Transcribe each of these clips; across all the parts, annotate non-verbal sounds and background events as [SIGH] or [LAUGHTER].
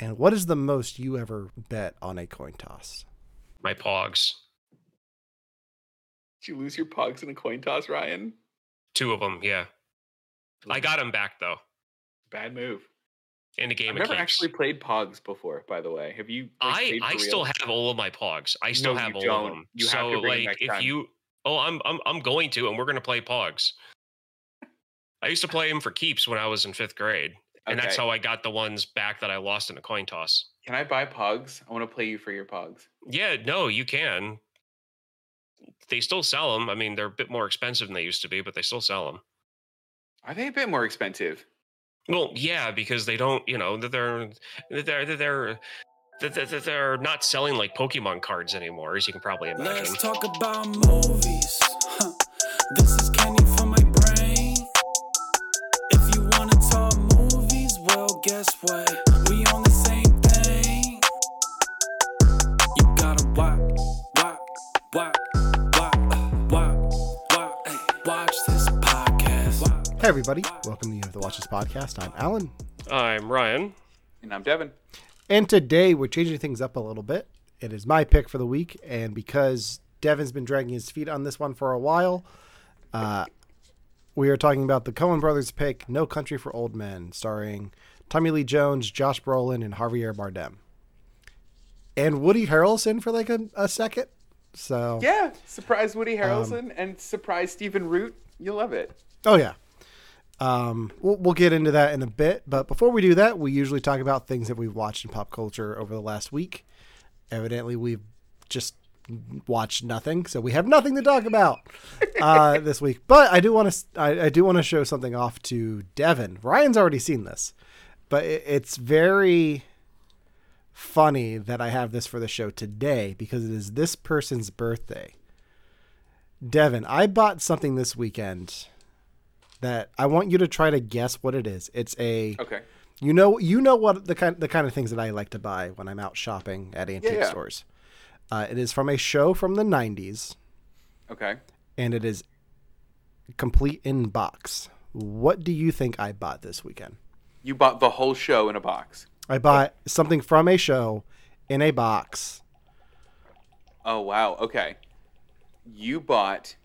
And what is the most you ever bet on a coin toss? My pogs. Did you lose your pogs in a coin toss, Ryan? Two of them, yeah. I got them back though Bad move. in a game I've of never keeps. actually played Pogs before, by the way. Have you? like, I I for still have all of my pogs. I still No, have you all don't. of them. You have so to bring 'em like next if time. you oh I'm I'm I'm going to and we're gonna play pogs. I used to play them for keeps when I was in fifth grade, and that's how I got the ones back that I lost in a coin toss. Can I buy Pogs? I want to play you for your Pogs. Yeah, no, you can. They still sell them. I mean, they're a bit more expensive than they used to be, but they still sell them. Are they a bit more expensive? Well, yeah, because they don't, you know, that they're they're they're they're they're, they're, they're not selling like Pokemon cards anymore, as you can probably imagine. Let's talk about movies. Huh. This is candy well, guess what? We on the same thing. You gotta watch, watch, watch, hey, watch this podcast. Hey, everybody. Welcome to You Have to Watch This podcast. I'm Allen. I'm Ryan. And I'm Devin. And today we're changing things up a little bit. It is my pick for the week. And because Devin's been dragging his feet on this one for a while, uh, we are talking about the Coen brothers pick No Country for Old Men, starring Tommy Lee Jones, Josh Brolin, and Javier Bardem. And Woody Harrelson for like a, a second. So, Yeah, surprise Um, Woody Harrelson and surprise Stephen Root. You'll love it. Oh yeah. Um, we'll, we'll get into that in a bit, but before we do that, we usually talk about things that we've watched in pop culture over the last week. Evidently, we've just watched nothing, so we have nothing to talk about [LAUGHS] uh, this week. But I do want to I, I do want to show something off to Devin. Ryan's already seen this, but it, it's very funny that I have this for the show today because it is this person's birthday. Devin, I bought something this weekend that I want you to try to guess what it is. It's a Okay. you know you know what the kind the kind of things that I like to buy when I'm out shopping at antique yeah. stores. Uh, it is from a show from the '90s, Okay. and it is complete in box. What do you think I bought this weekend? You bought the whole show in a box. I bought something from a show in a box. Oh wow. Okay. You bought.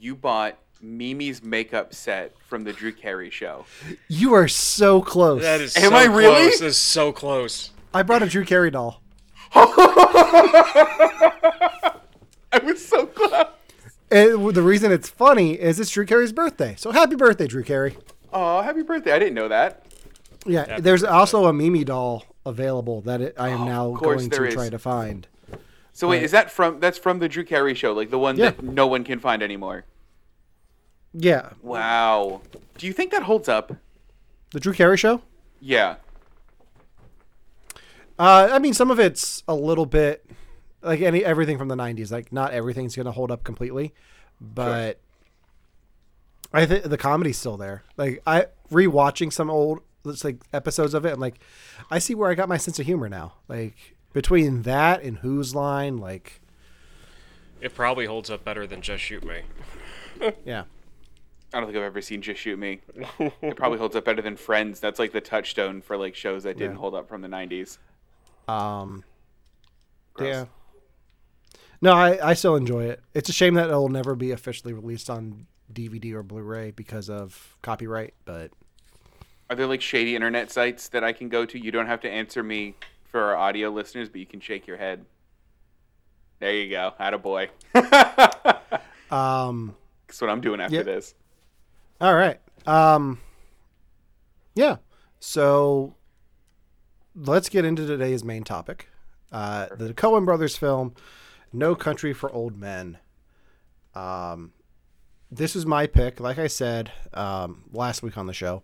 You bought Mimi's makeup set from the Drew Carey show. You are so close. That is Am so I really? close. That is so close. I brought a Drew Carey doll. [LAUGHS] I was so close. And the reason it's funny is it's Drew Carey's birthday. So happy birthday, Drew Carey. Oh, happy birthday! I didn't know that. Yeah, there's also a Mimi doll available that it, I am now Oh, of course going to is. try to find. So wait, Right. is that from? That's from the Drew Carey show, like the one Yeah. that no one can find anymore. Yeah, Wow. Do you think that holds up? the Drew Carey show. Yeah. Uh, I mean, some of it's a little bit like any everything from the '90s. Like, not everything's gonna hold up completely, but I think the comedy's still there. Like, I rewatching some old it's like episodes of it. I'm like, I see where I got my sense of humor now. Like between that and Whose Line, like, It probably holds up better than Just Shoot Me. [LAUGHS] yeah. I don't think I've ever seen Just Shoot Me. [LAUGHS] it probably holds up better than Friends. That's like the touchstone for like shows that didn't Yeah. hold up from the '90s. Um, Gross. Yeah. No, I, I still enjoy it. It's a shame that it'll never be officially released on DVD or Blu-ray because of copyright, but Are there like shady internet sites that I can go to? You don't have to answer me for our audio listeners, but you can shake your head. There you go. Had Attaboy. [LAUGHS] That's um what I'm doing after Yeah. this. all right. Um yeah. So let's get into today's main topic. Uh the Coen brothers film No Country for Old Men. Um this is my pick, like I said um last week on the show.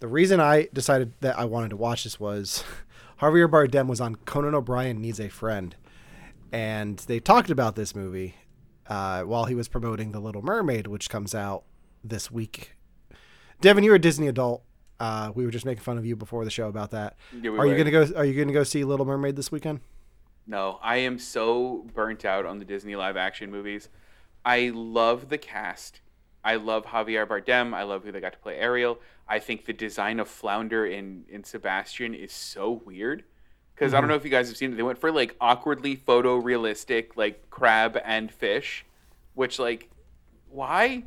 The reason I decided that I wanted to watch this was [LAUGHS] Javier Bardem was on Conan O'Brien Needs a Friend, and they talked about this movie uh, while he was promoting The Little Mermaid, which comes out this week. Devin, you're a Disney adult. Uh, we were just making fun of you before the show about that. Yeah, we are you gonna go? Are you gonna go see Little Mermaid this weekend? No, I am so burnt out on the Disney live action movies. I love the cast. I love Javier Bardem. I love who they got to play Ariel. I think the design of Flounder in in Sebastian is so weird because I don't know if you guys have seen it. They went for like awkwardly photorealistic like crab and fish, which like why?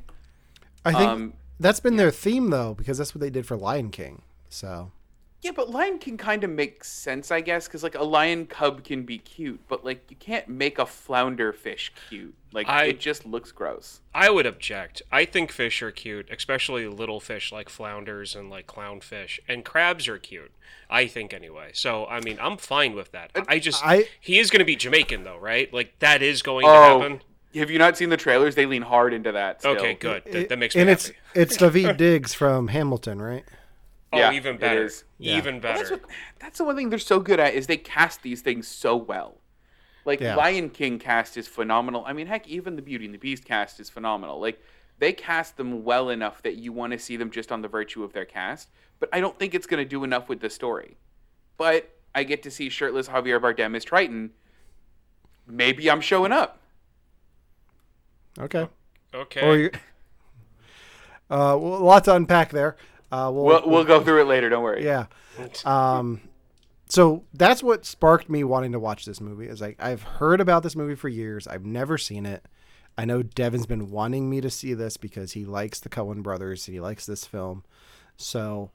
I think Um, that's been their theme though, because that's what they did for Lion King. So Yeah, but Lion King kind of make sense, I guess, because like a lion cub can be cute, but like you can't make a flounder fish cute. Like I- it just looks gross. I would object. I think fish are cute, especially little fish like flounders and like clownfish, and crabs are cute. I think anyway. So I mean, I'm fine with that. I just I- he is going to be Jamaican though, right? Like that is going Oh, to happen. have you not seen the trailers? They lean hard into that. Still. Okay, good. That, that makes me and happy. it's it's David [LAUGHS] Diggs from Hamilton, right? Oh, yeah, even better. Yeah. Even Well, better. that's what that's the one thing they're so good at is they cast these things so well. Like Yeah. Lion King cast is phenomenal. I mean, heck, even the Beauty and the Beast cast is phenomenal. Like they cast them well enough that you want to see them just on the virtue of their cast. But I don't think it's going to do enough with the story. But I get to see shirtless Javier Bardem as Triton. Maybe I'm showing up. Okay. okay. Or you, [LAUGHS] uh, well, a lot to unpack there. Uh, we'll, We'll we'll go through it later. Don't worry. yeah. Um, so that's what sparked me wanting to watch this movie. Is like I've heard about this movie for years. I've never seen it. I know Devin's been wanting me to see this because he likes the Coen brothers and he likes this film. So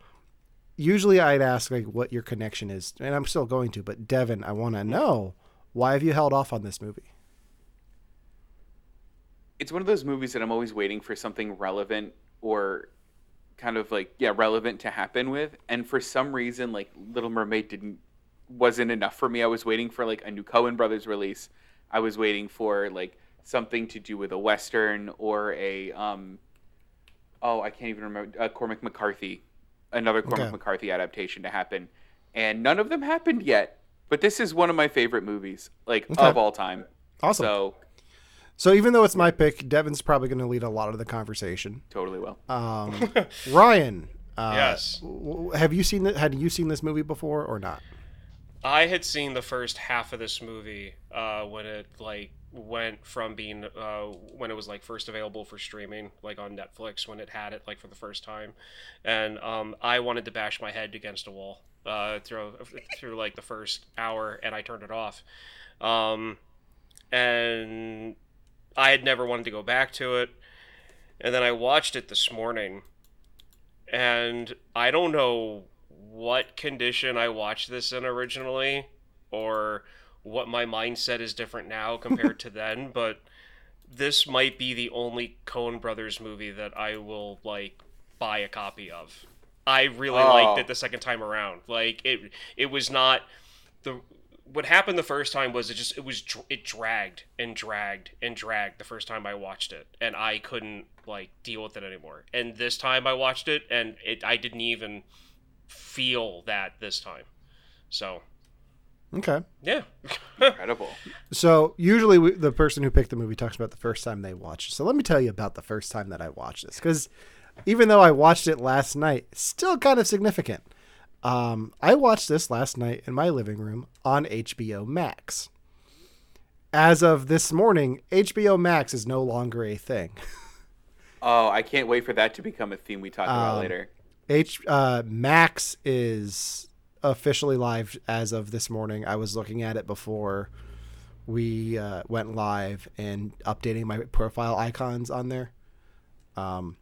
usually I'd ask like what your connection is, and I'm still going to. But Devin, I want to know why have you held off on this movie? it's one of those movies that I'm always waiting for something relevant or kind of like yeah relevant to happen with and for some reason like Little Mermaid didn't wasn't enough for me I was waiting for like a new Coen brothers release I was waiting for like something to do with a western or a um oh I can't even remember uh, Cormac McCarthy another Cormac Okay. McCarthy adaptation to happen and none of them happened yet but this is one of my favorite movies like Okay. of all time Awesome. so So even though it's my pick, Devin's probably going to lead a lot of the conversation. totally will Um, [LAUGHS] Ryan, uh, Yes. have you seen it? Had you seen this movie before or not? I had seen the first half of this movie uh, when it like went from being uh, when it was like first available for streaming, like on Netflix when it had it like for the first time, and um, I wanted to bash my head against a wall uh, through through like the first hour, and I turned it off, um, and I had never wanted to go back to it, and then I watched it this morning, and I don't know what condition I watched this in originally or what my mindset is different now compared [LAUGHS] to then, but this might be the only Coen Brothers movie that I will like buy a copy of. I really Oh. liked it the second time around. Like it it was not the what happened the first time was it just it was it dragged and dragged and dragged the first time I watched it and I couldn't like deal with it anymore. And this time I watched it and it I didn't even feel that this time. So, Okay. yeah. incredible [LAUGHS] So usually we, the person who picked the movie talks about the first time they watched it. So let me tell you about the first time that I watched this, because even though I watched it last night, still kind of significant. Um, I watched this last night in my living room on HBO Max. As of this morning, HBO Max is no longer a thing. [LAUGHS] Oh, I can't wait for that to become a theme we talk about Um, later. H uh, Max is officially live as of this morning. I was looking at it before we uh, went live and updating my profile icons on there. Um,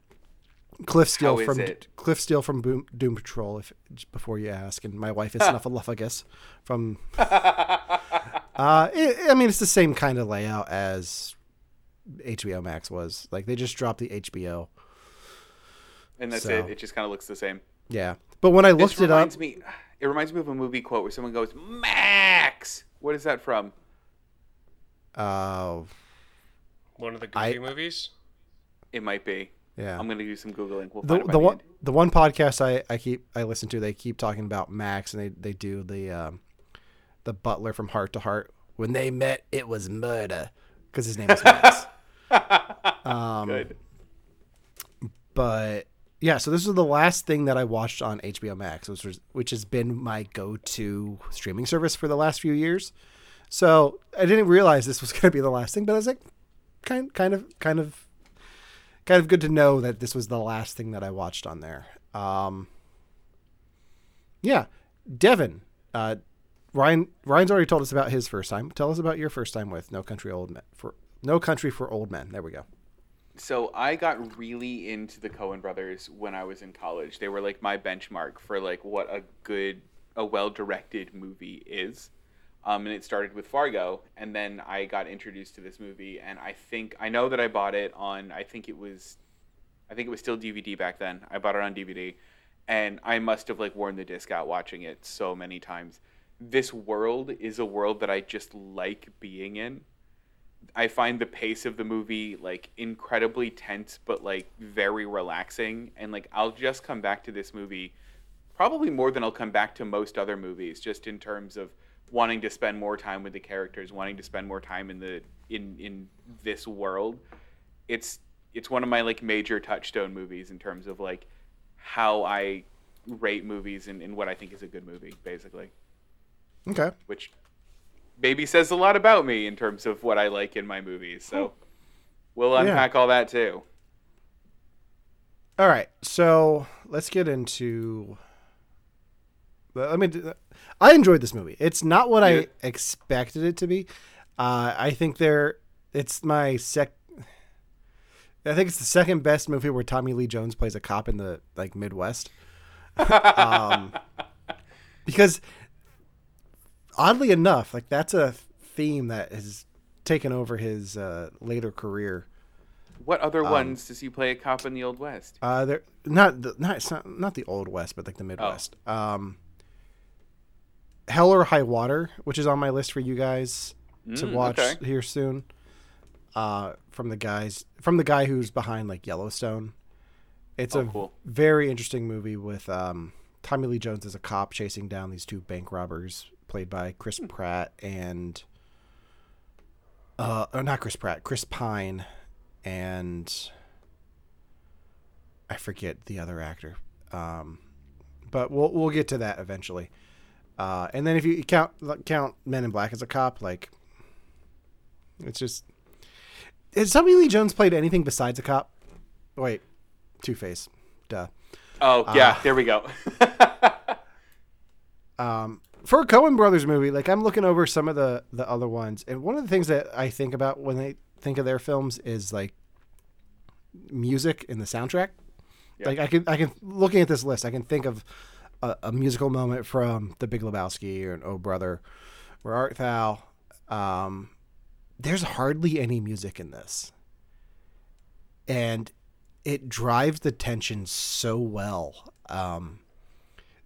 Cliff Steele How is from it? Cliff Steele from Boom, Doom Patrol. If before you ask, and my wife is Snuffleupagus from. [LAUGHS] uh, it, I mean, it's the same kind of layout as HBO Max was. Like they just dropped the HBO. And that's so- it. It just kind of looks the same. Yeah, but when I This looked it up, reminds me. It reminds me of a movie quote where someone goes, "Max." What is that from? uh, One of the I- Goofy movies. It might be. Yeah, I'm gonna do some googling. We'll the find it by the the one the one podcast I, I keep I listen to they keep talking about Max and they they do the um, the butler from Hart to Hart when they met it was murder because his name is Max. [LAUGHS] um, Good. but yeah, so this is the last thing that I watched on HBO Max, which was which has been my go-to streaming service for the last few years. So I didn't realize this was going to be the last thing, but I was like, kind kind of kind of kind of good to know that this was the last thing that I watched on there. Um, yeah, Devin. Uh, Ryan Ryan's already told us about his first time. Tell us about your first time with No Country Old Men for No Country for Old Men. There we go. So I got really into the Coen brothers when I was in college. They were like my benchmark for like what a good, a well-directed movie is. Um, and it started with Fargo, and then I got introduced to this movie, and I think I know that I bought it on. I think it was, I think it was still DVD back then. I bought it on DVD, and I must have like worn the disc out watching it so many times. This world is a world that I just like being in. I find the pace of the movie like incredibly tense, but like very relaxing. And like I'll just come back to this movie probably more than I'll come back to most other movies, just in terms of wanting to spend more time with the characters, wanting to spend more time in the in in this world. It's it's one of my like major touchstone movies in terms of like how I rate movies and, and what I think is a good movie, basically. Okay. Which maybe says a lot about me in terms of what I like in my movies. So we'll unpack all that too. All right, so let's get into. Let me. do- I enjoyed this movie. It's not what Yeah. I expected it to be. Uh, I think there. It's my sec. I think it's the second best movie where Tommy Lee Jones plays a cop in the like Midwest. [LAUGHS] um, because oddly enough, like that's a theme that has taken over his uh, later career. What other ones does he play a cop in the Old West? Uh, they're not the, not it's not not the old west, but like the Midwest. Um, Hell or High Water, which is on my list for you guys to Mm, watch okay. here soon. Uh, from the guys from the guy who's behind like Yellowstone. It's Oh, a cool. very interesting movie with um, Tommy Lee Jones as a cop chasing down these two bank robbers, played by Chris Hmm. Pratt and uh, oh, not Chris Pratt, Chris Pine, and I forget the other actor. Um, but we'll we'll get to that eventually. Uh, and then if you count count Men in Black as a cop, like it's just has Tommy Lee Jones played anything besides a cop? Wait, Two Face, duh. Oh yeah, there we go. [LAUGHS] um, for a Coen Brothers movie, like I'm looking over some of the the other ones, and one of the things that I think about when I think of their films is like music in the soundtrack. Yeah. Like I can I can looking at this list, I can think of a, a musical moment from The Big Lebowski or an Oh Brother, where Art Thou. Um, there's hardly any music in this, and it drives the tension so well. Um,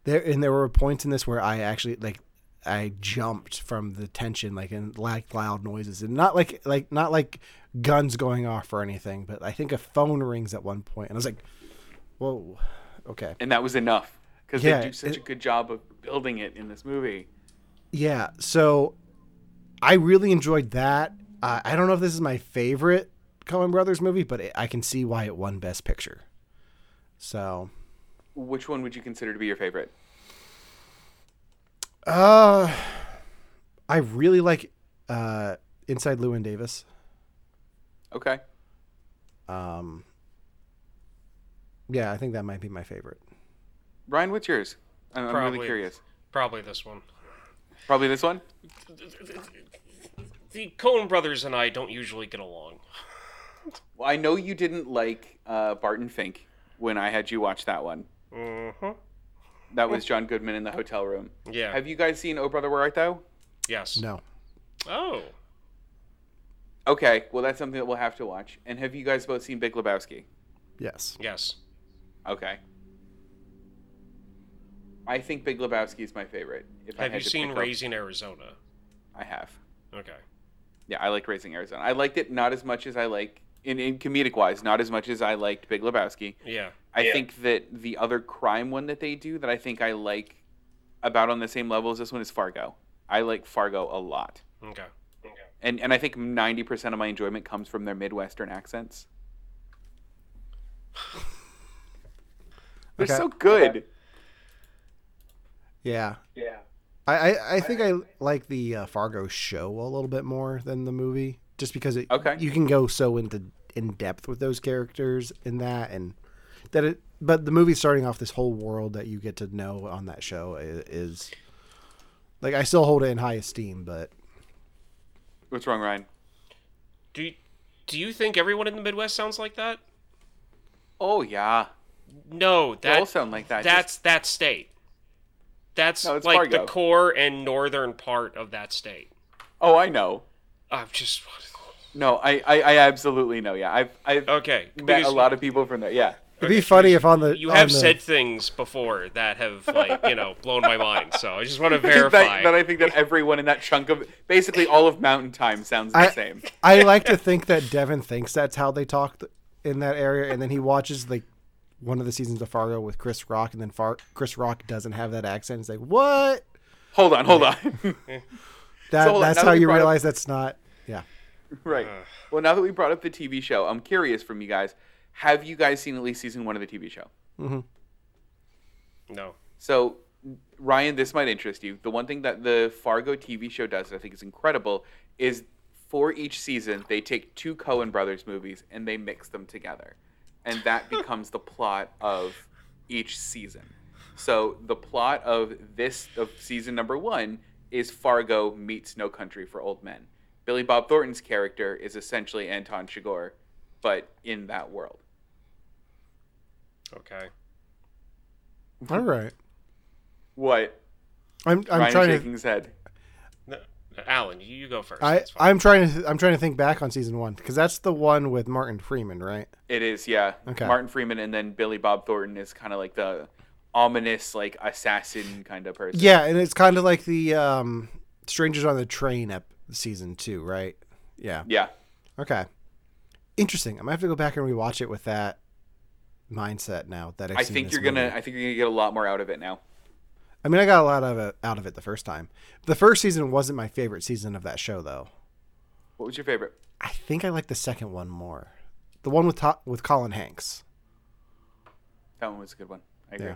there and there were points in this where I actually like I jumped from the tension like in like loud noises and not like like not like guns going off or anything, but I think a phone rings at one point and I was like, "Whoa, okay." and that was enough because Yeah, they do such it- a good job of building it in this movie. Yeah, so I really enjoyed that. Uh, I don't know if this is my favorite Coen Brothers movie, but it, I can see why it won Best Picture. So, Which one would you consider to be your favorite? uh, I really like uh, Inside Llewyn Davis. Okay. Um, yeah, I think that might be my favorite. Ryan, what's yours? I'm, I'm really Probably. curious. Probably this one. Probably this one. The Coen brothers and I don't usually get along. Well, I know you didn't like uh, Barton Fink when I had you watch that one. Mm-hmm. That was John Goodman in the hotel room. Yeah. Have you guys seen Oh Brother Where Art Thou? yes. No, Oh. Okay, well that's something that we'll have to watch. And have you guys both seen Big Lebowski? yes, Yes. Okay. I think Big Lebowski is my favorite. If Have had you seen pick up- Raising Arizona? I have. Okay. Yeah, I like Raising Arizona. I liked it not as much as I like in, in comedic wise, not as much as I liked Big Lebowski. Yeah. I think that the other crime one that they do that I think I like about on the same level as this one is Fargo. I like Fargo a lot. Okay. Okay. And and I think 90% of my enjoyment comes from their Midwestern accents. [LAUGHS] They're Okay. so good. Yeah. Yeah. I, I, I think I like the uh, Fargo show a little bit more than the movie, just because it Okay. you can go so into in depth with those characters in that, and that it. But the movie starting off this whole world that you get to know on that show is, is like I still hold it in high esteem, but What's wrong, Ryan? Do you, do you think everyone in the Midwest sounds like that? Oh yeah, No, they all sound like that. that's that state. That's No, like Fargo. the core and northern part of that state. Oh, I know. I'm just No, I, I, I absolutely know. Yeah, I've, I've okay. met because a lot of people from there. Yeah. it'd be funny if on the You on have the- said things before that have like you know [LAUGHS] blown my mind. So I just want [LAUGHS] to verify. that I think that everyone in that chunk of basically all of Mountain Time sounds the I, same. I like to [LAUGHS] think that Devin thinks that's how they talk in that area, and then he watches like one of the seasons of Fargo with Chris Rock, and then Far- Chris Rock doesn't have that accent. He's like, "What?" Hold on, hold on. [LAUGHS] That, So, that's now how that you brought up- realize that's not. Yeah. right. Well, now that we brought up the TV show, I'm curious from you guys. Have you guys seen at least season one of the TV show? Mm-hmm. no. So, Ryan, this might interest you. The one thing that the Fargo TV show does that I think is incredible is for each season, they take two Coen Brothers movies and they mix them together. And that [LAUGHS] becomes the plot of each season. So, the plot of this, of season number one, is Fargo meets No Country for Old Men. Billy Bob Thornton's character is essentially Anton Chigurh, but in that world. Okay. All right. What? I'm I'm Ryan trying shaking to. his head. No, Allen, you, you go first. I I'm trying to I'm trying to think back on season one because that's the one with Martin Freeman, right? It is, yeah. Okay. Martin Freeman and then Billy Bob Thornton is kind of like the ominous, like assassin kind of person. Yeah, and it's kind of like the um, Strangers on the Train ep- season two, right? Yeah. Yeah. Okay. Interesting. I'm gonna have to go back and rewatch it with that mindset now. That I've I seen think this you're gonna. I think you're gonna get a lot more out of it now. I mean, I got a lot of it out of it the first time. The first season wasn't my favorite season of that show, though. What was your favorite? I think I like the second one more. The one with to- with Colin Hanks. That one was a good one. I agree. Yeah.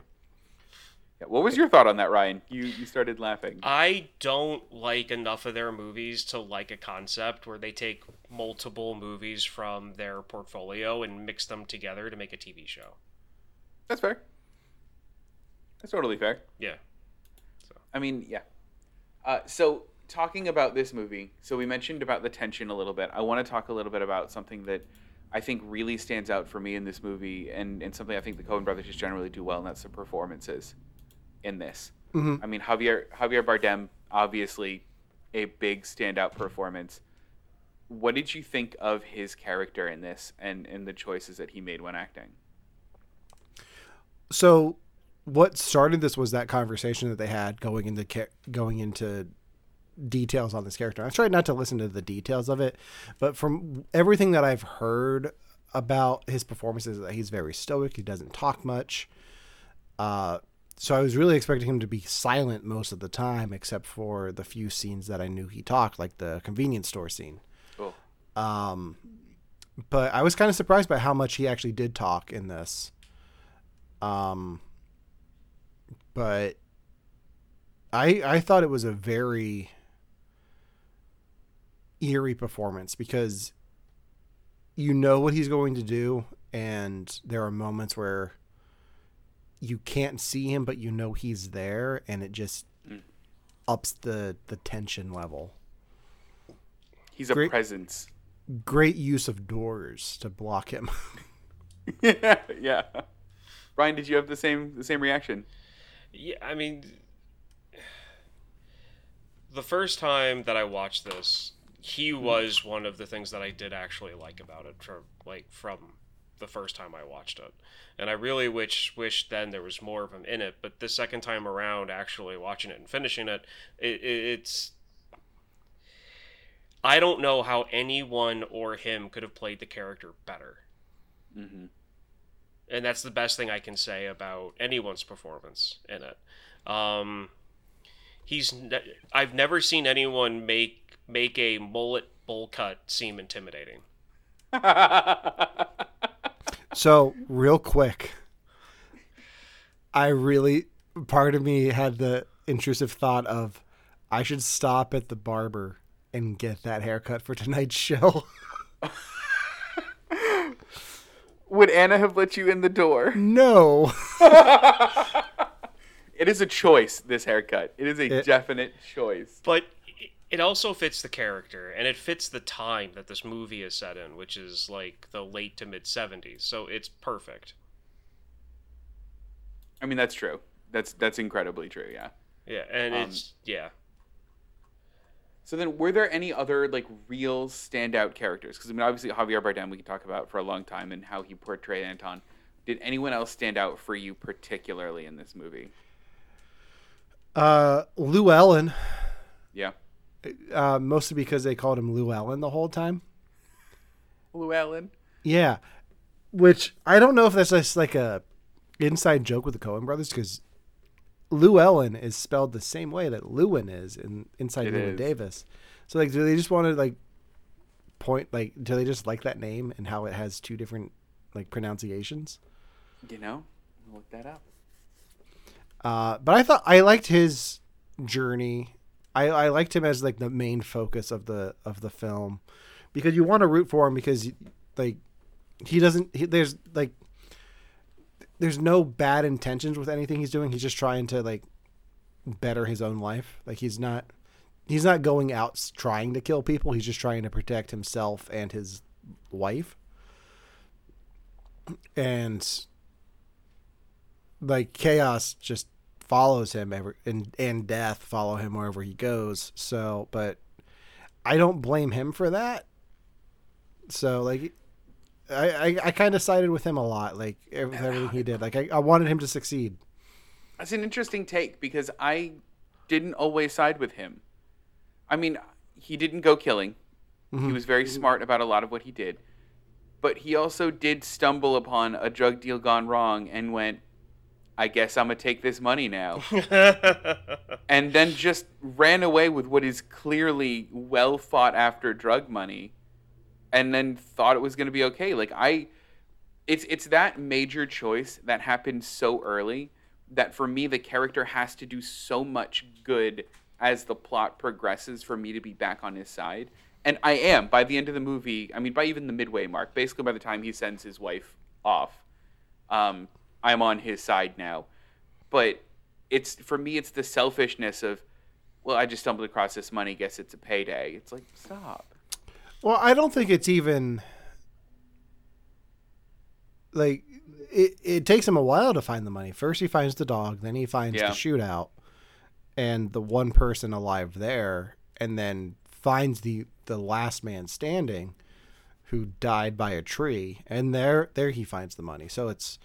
Yeah. What was your thought on that, Ryan? You you started laughing. I don't like enough of their movies to like a concept where they take multiple movies from their portfolio and mix them together to make a TV show. That's fair. That's totally fair. Yeah. I mean, yeah. Uh, so talking about this movie, so we mentioned about the tension a little bit. I want to talk a little bit about something that I think really stands out for me in this movie, and, and something I think the Coen Brothers just generally do well, and that's the performances in this. Mhm. I mean, Javier Javier Bardem, obviously, a big standout performance. What did you think of his character in this, and and the choices that he made when acting? So, what started this was that conversation that they had going into going into details on this character. I tried not to listen to the details of it, but from everything that I've heard about his performances, that he's very stoic. He doesn't talk much. Uh, so I was really expecting him to be silent most of the time, except for the few scenes that I knew he talked, like the convenience store scene. Cool. Um, but I was kind of surprised by how much he actually did talk in this. Um, but I I thought it was a very eerie performance because you know what he's going to do, and there are moments where you can't see him, but you know he's there, and it just Mm. ups the the tension level. He's a Great- presence. Great use of doors to block him. Yeah [LAUGHS] yeah. Ryan, did you have the same the same reaction? Yeah, I mean, the first time that I watched this, he was one of the things that I did actually like about it from like from the first time I watched it, and I really wish wish then there was more of him in it. But the second time around, actually watching it and finishing it, it, it it's. I don't know how anyone or him could have played the character better. Mm-hmm. And that's the best thing I can say about anyone's performance in it. Um, he's ne- I've never seen anyone make make a mullet bowl cut seem intimidating. [LAUGHS] So, real quick, I really, part of me had the intrusive thought of I should stop at the barber and get that haircut for tonight's show. [LAUGHS] Would Anna have let you in the door? No. [LAUGHS] It is a choice. This haircut. It is a It- definite choice. but it- it also fits the character and it fits the time that this movie is set in which is like the late to mid 70s so it's perfect I mean, that's true. That's that's incredibly true. Yeah. yeah and Um, it's yeah So then, were there any other like real standout characters? Because I mean, obviously Javier Bardem we could talk about for a long time and how he portrayed Anton. Did anyone else stand out for you particularly in this movie? Uh, Lou Ellen, Yeah. uh, mostly because they called him Lou Ellen the whole time. Llewellyn. Yeah, which I don't know if that's just like a inside joke with the Coen Brothers because Lou Ellen is spelled the same way that Lewin is in Inside It Llewyn is. Davis. So like, do they just want to like point like do they just like that name and how it has two different like pronunciations? You know, look that up. Uh, but I thought I liked his journey. I, I liked him as like the main focus of the of the film because you want to root for him because like he doesn't he, there's like there's no bad intentions with anything he's doing. He's just trying to like better his own life. Like he's not he's not going out trying to kill people. He's just trying to protect himself and his wife. And like chaos just follows him ever and and death follow him wherever he goes. So, but I don't blame him for that. So like I I, I kind of sided with him a lot like with everything he did. Like I, I wanted him to succeed. That's an interesting take because I didn't always side with him. I mean, he didn't go killing. He mm-hmm. was very mm-hmm. smart about a lot of what he did. But he also did stumble upon a drug deal gone wrong and went, I guess I'm going to take this money now. [LAUGHS] and then just ran away with what is clearly well fought after drug money and then thought it was going to be okay. Like, I. It's, it's that major choice that happened so early that for me the character has to do so much good as the plot progresses for me to be back on his side and i am by the end of the movie i mean by even the midway mark basically by the time he sends his wife off um, i'm on his side now but it's for me it's the selfishness of well i just stumbled across this money guess it's a payday it's like stop Well, I don't think it's even like it. It takes him a while to find the money. First, he finds the dog, then he finds Yeah. the shootout, and the one person alive there, and then finds the the last man standing, who died by a tree, and there there he finds the money. So it's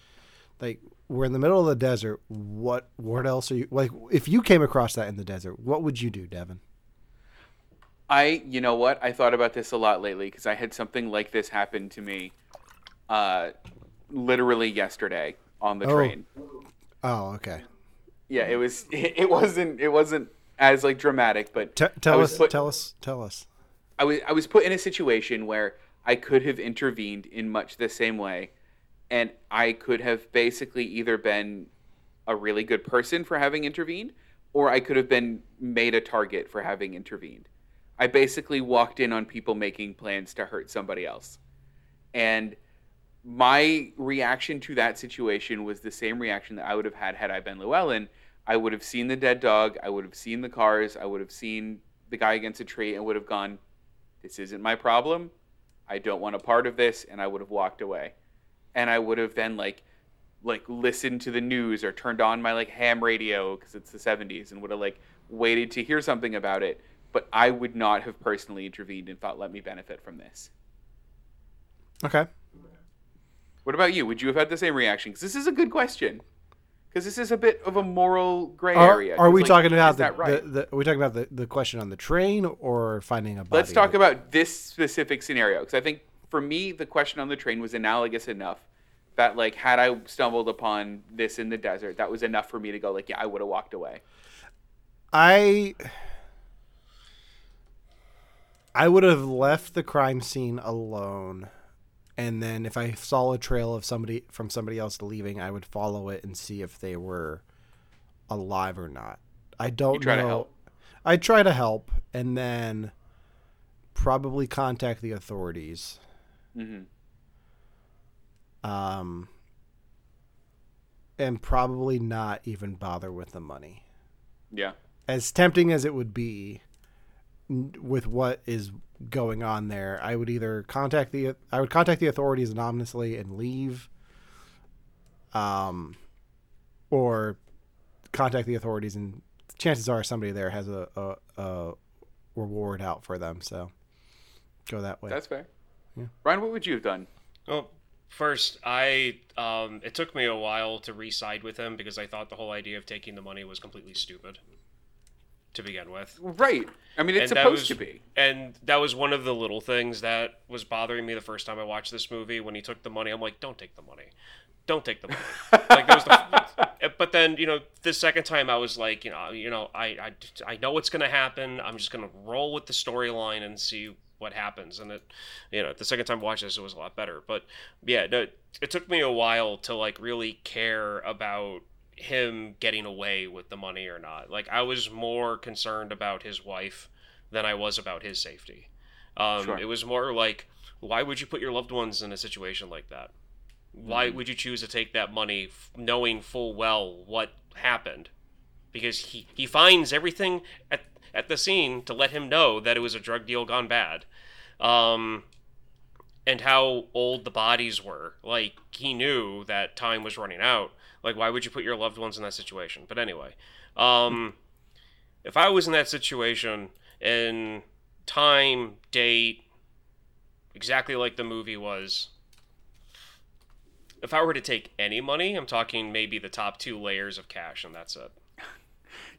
like we're in the middle of the desert. What what else are you like? If you came across that in the desert, what would you do, Devin? I, you know what? I thought about this a lot lately because I had something like this happen to me, uh, literally yesterday on the Oh. train. Oh, okay. Yeah, it was. [LAUGHS] It wasn't. It wasn't as like dramatic, but T- tell us. put- Tell us. Tell us. I was. I was put in a situation where I could have intervened in much the same way, and I could have basically either been a really good person for having intervened, or I could have been made a target for having intervened. I basically walked in on people making plans to hurt somebody else. And my reaction to that situation was the same reaction that I would have had had I been Llewellyn. I would have seen the dead dog, I would have seen the cars, I would have seen the guy against a tree, and would have gone, This isn't my problem. I don't want a part of this, and I would have walked away. And I would have then like like listened to the news or turned on my like ham radio because it's the 70s and would have like waited to hear something about it but i would not have personally intervened and thought let me benefit from this Okay. what about you would you have had the same reaction because this is a good question because this is a bit of a moral gray Are, area are we like, talking about the, right the, the? Are we talking about the, the question on the train or finding a body? let's talk about this specific scenario because i think for me the question on the train was analogous enough that like had i stumbled upon this in the desert that was enough for me to go like yeah i would have walked away I I would have left the crime scene alone, and then if I saw a trail of somebody from somebody else leaving, I would follow it and see if they were alive or not. I don't try to know. help. I try to help, and then probably contact the authorities. hmm um, and probably not even bother with the money. Yeah. As tempting as it would be, with what is going on there, I would either contact the I would contact the authorities anonymously and leave, um, or contact the authorities and chances are somebody there has a, a, a reward out for them. So go that way. That's fair. Yeah. Ryan, what would you have done? Well, first, I um, it took me a while to re-side with him because I thought the whole idea of taking the money was completely stupid to begin with. Right. I mean, it's And supposed was- to be. And that was one of the little things that was bothering me the first time I watched this movie. When he took the money, I'm like, "Don't take the money, don't take the money." [LAUGHS] like there was the, but then you know the second time I was like, you know, you know, I I, I know what's gonna happen. I'm just gonna roll with the storyline and see what happens. And it, you know, the second time I watched this, it was a lot better. But yeah, no, it took me a while to like really care about him getting away with the money or not. Like I was more concerned about his wife than I was about his safety. Um, Sure. It was more like, why would you put your loved ones in a situation like that? Why Mm-hmm. would you choose to take that money f- knowing full well what happened? Because he, he finds everything at, at the scene to let him know that it was a drug deal gone bad. Um, and how old the bodies were. Like, he knew that time was running out. Like, why would you put your loved ones in that situation? But anyway, um, if I was in that situation and time, date, exactly like the movie was, if I were to take any money, I'm talking maybe the top two layers of cash, and that's it. [LAUGHS]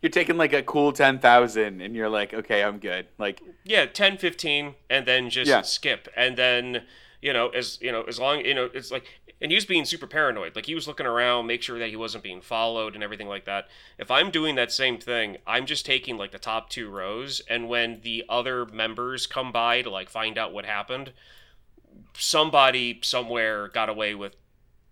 You're taking like a cool 10,000 and you're like, okay, I'm good. Like, Yeah, 10, 15, and then just Yeah. skip. And then, you know, as you know, as long you know, it's like and he was being super paranoid. Like he was looking around, make sure that he wasn't being followed and everything like that. If I'm doing that same thing, I'm just taking like the top two rows and when the other members come by to like find out what happened, somebody somewhere got away with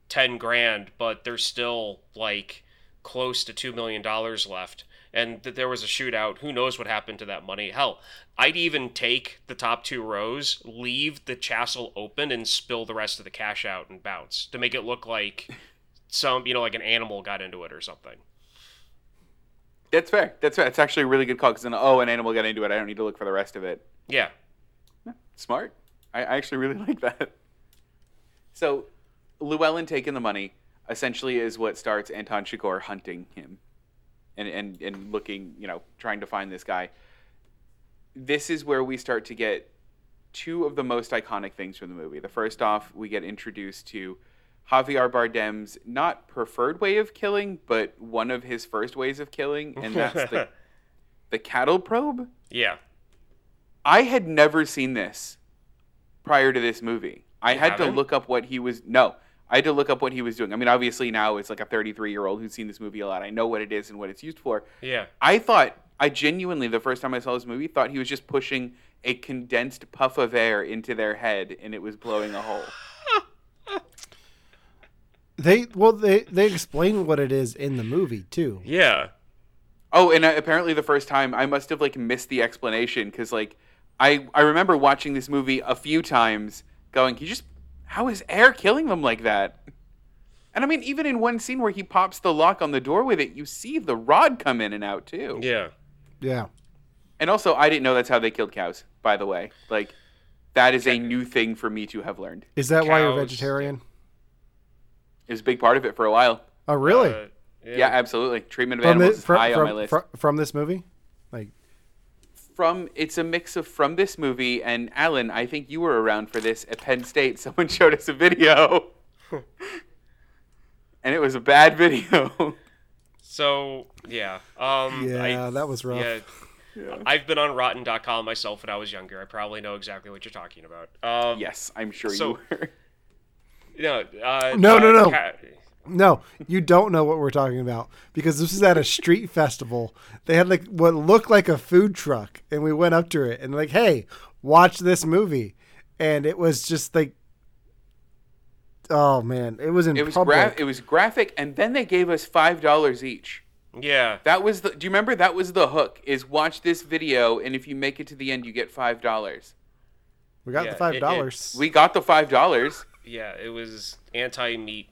10 grand, but there's still like close to 2 million dollars left and that there was a shootout. Who knows what happened to that money? Hell, I'd even take the top two rows, leave the chasel open, and spill the rest of the cash out and bounce to make it look like some, you know, like an animal got into it or something. that's fair. That's fair. It's actually a really good call because then, oh, an animal got into it. I don't need to look for the rest of it. Yeah. Smart. I, I actually really [LAUGHS] like that. So, Llewellyn taking the money essentially is what starts Anton Chigurh hunting him and, and, and looking, you know, trying to find this guy. This is where we start to get two of the most iconic things from the movie. The first off, we get introduced to Javier Bardem's not preferred way of killing, but one of his first ways of killing, and that's the, [LAUGHS] the cattle probe. Yeah. I had never seen this prior to this movie. I You had to haven't? look up what he was. No, I had to look up what he was doing. I mean, obviously now it's like a 33 year old who's seen this movie a lot. I know what it is and what it's used for. Yeah. I thought, I genuinely, the first time I saw this movie, thought he was just pushing a condensed puff of air into their head and it was blowing a hole. [LAUGHS] They well they they explain what it is in the movie too. Yeah. Oh, and uh, apparently the first time I must have like missed the explanation because like I I remember watching this movie a few times, going, "He just how is air killing them like that?" And I mean, even in one scene where he pops the lock on the door with it, you see the rod come in and out too. Yeah. Yeah. And also, I didn't know that's how they killed cows. By the way, like that is a new thing for me to have learned. Is that why you're vegetarian? It was a big part of it for a while. Oh, really? Uh, Yeah, absolutely. Treatment of from, animals this, is from, high on my list. from, from this movie? Like from it's a mix of from this movie and Allen, I think you were around for this at Penn State. [LAUGHS] Someone showed us a video. [LAUGHS] and it was a bad video. So yeah, um, Yeah, I- that was rough. Yeah, I've been on Rotten.com myself when I was younger. I probably know exactly what you're talking about. Um, yes, I'm sure So- you were. No, [LAUGHS] uh, No, uh, no, no. ca- No, you don't know what we're talking about because this is at a street festival. They had like what looked like a food truck, and we went up to it and like, hey, watch this movie, and it was just like, oh man, it was in It was public. gra- it was graphic and then they gave us $5 each. yeah, That was the Do you remember that was the hook? Is watch this video and if you make it to the end you get $5. we got Yeah, the it- five dollars. We got the $5. Yeah, it was anti meat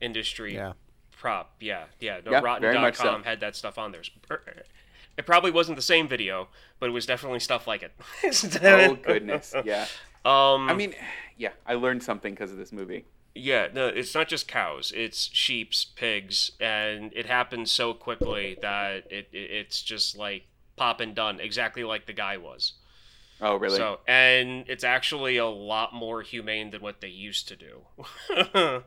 industry Yeah. prop. Yeah, yeah. No, very much so. Rotten.com had that stuff on there. It probably wasn't the same video, but it was definitely stuff like it. [LAUGHS] Oh goodness, yeah. Um, I mean, yeah, I learned something because of this movie. Yeah, no, it's not just cows. It's sheep's, pigs, and it happens so quickly that it, it it's just like pop and done, exactly like the guy was. Oh really? So, and it's actually a lot more humane than what they used to do. [LAUGHS]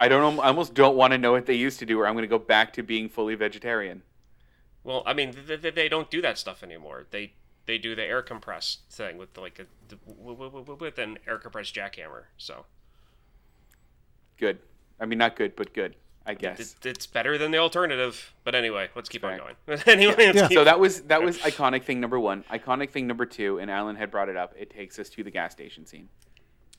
I don't. Know I almost don't want to know what they used to do, or I'm going to go back to being fully vegetarian. well, I mean, th- th- they don't do that stuff anymore. They they do the air compressed thing with like a with an air compressed jackhammer. So Good. I mean, not good, but good. I guess. it, it's better than the alternative. But anyway, let's keep on going. [LAUGHS] anyway, Yeah. so that was [LAUGHS] that was iconic thing number one. Iconic thing number two, and Allen had brought it up. It takes us to the gas station scene.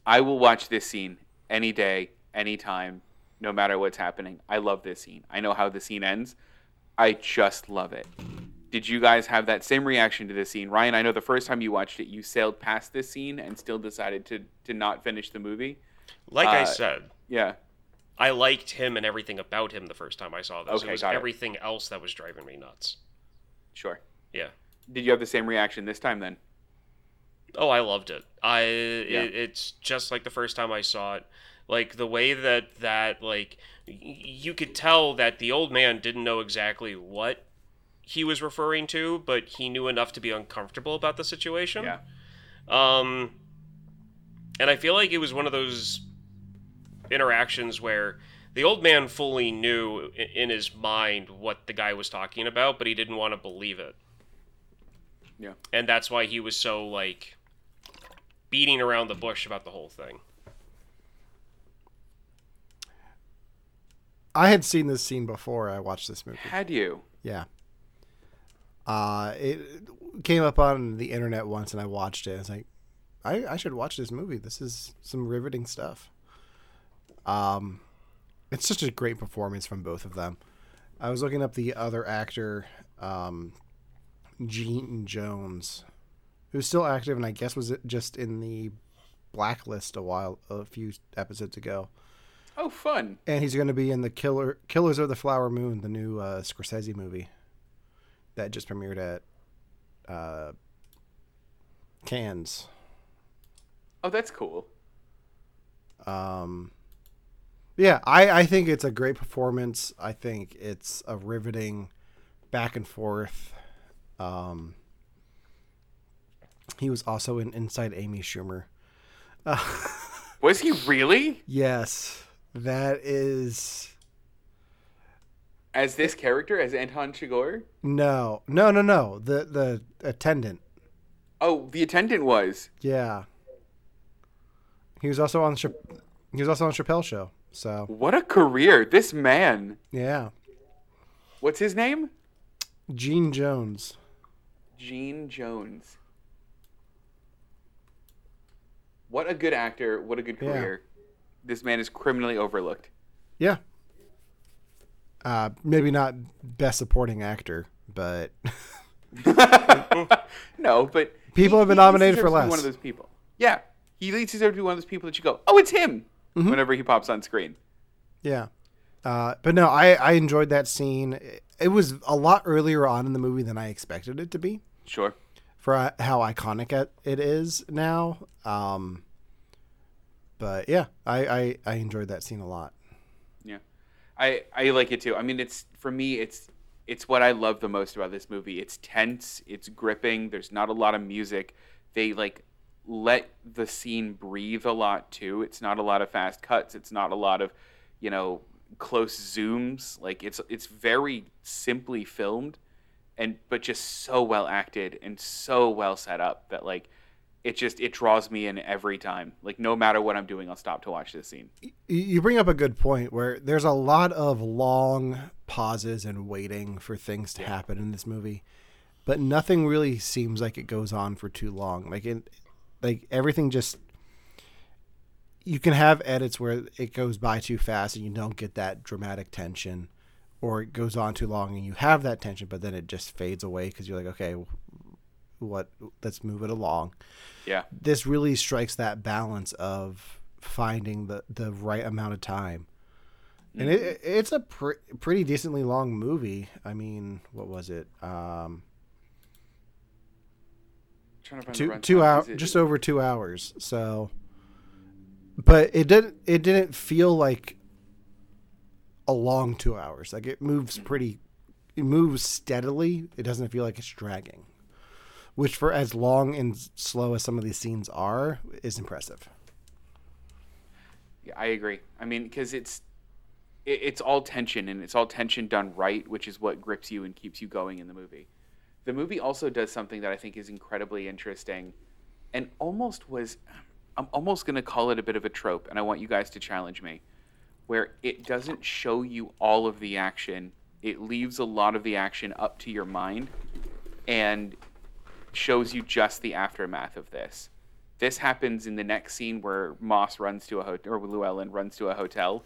I will watch this scene any day, anytime, no matter what's happening. I love this scene. I know how the scene ends. I just love it. Did you guys have that same reaction to this scene, Ryan? I know the first time you watched it, you sailed past this scene and still decided to to not finish the movie. like I uh, said. Yeah. I liked him and everything about him the first time I saw this. Okay, it was got it. everything else that was driving me nuts. Sure. Yeah. Did you have the same reaction this time then? Oh, I loved it. I Yeah. it, it's just like the first time I saw it. Like the way that that like y- you could tell that the old man didn't know exactly what he was referring to, but he knew enough to be uncomfortable about the situation. Yeah. Um, and I feel like it was one of those interactions where the old man fully knew in his mind what the guy was talking about, but he didn't want to believe it. Yeah. And that's why he was so like beating around the bush about the whole thing. I had seen this scene before I watched this movie. Had you? Yeah. Uh, it came up on the internet once, and I watched it. I was like, I, I should watch this movie. This is some riveting stuff. Um, it's such a great performance from both of them. I was looking up the other actor, um, Gene Jones, who's still active, and I guess was just in the blacklist a while, a few episodes ago. Oh, fun. And he's going to be in the Killer Killers of the Flower Moon, the new uh, Scorsese movie that just premiered at uh, Cannes. Oh, that's cool. Um, yeah, I, I think it's a great performance. I think it's a riveting back and forth. Um, he was also in Inside Amy Schumer. [LAUGHS] Was he really? Yes, that is As this character, as Anton Chigurh? no, no, no, no. The the attendant. Oh, the attendant was. Yeah. He was also on Cha- he was also on Chappelle show. So What a career. This man. yeah, What's his name? Gene Jones. Gene Jones. What a good actor. What a good Yeah. career. This man is criminally overlooked. Yeah. Uh, maybe not best supporting actor, but [LAUGHS] No, but People he- have been nominated for to be One of those people. Yeah, he least deserves to be one of those people that you go, "Oh, it's him." Mm-hmm. Whenever he pops on screen. yeah. Uh, but no, I, I enjoyed that scene. It, it was a lot earlier on in the movie than I expected it to be Sure. for uh, how iconic it, it is now. Um, but yeah, I, I, I enjoyed that scene a lot. Yeah, I I like it too. I mean, it's for me, it's it's what I love the most about this movie. It's tense, it's gripping. There's not a lot of music. They like let the scene breathe a lot too. It's not a lot of fast cuts. It's not a lot of you know close zooms. Like it's it's very simply filmed, and but just so well acted and so well set up that like. It just it draws me in every time. Like no matter what I'm doing, I'll stop to watch this scene. You bring up a good point where there's a lot of long pauses and waiting for things to happen in this movie, but nothing really seems like it goes on for too long. Like it, like everything just. You can have edits where it goes by too fast and you don't get that dramatic tension, or it goes on too long and you have that tension, but then it just fades away because you're like, okay, what? Let's move it along Yeah. this really strikes that balance of finding the the right amount of time. And it, it's a pre- pretty decently long movie. I mean, what was it? Um, Trying to find two two hours, just over two hours. So, but it didn't it didn't feel like a long two hours. Like it moves pretty, it moves steadily. It doesn't feel like it's dragging, which for as long and slow as some of these scenes are, is impressive. Yeah, I agree. I mean, because it's it, it's all tension and it's all tension done right, which is what grips you and keeps you going in the movie. The movie also does something that I think is incredibly interesting, and almost was. I'm almost going to call it a bit of a trope, and I want you guys to challenge me. Where it doesn't show you all of the action, it leaves a lot of the action up to your mind, and shows you just the aftermath of this. This happens in the next scene where Moss runs to a hotel, or Llewellyn runs to a hotel,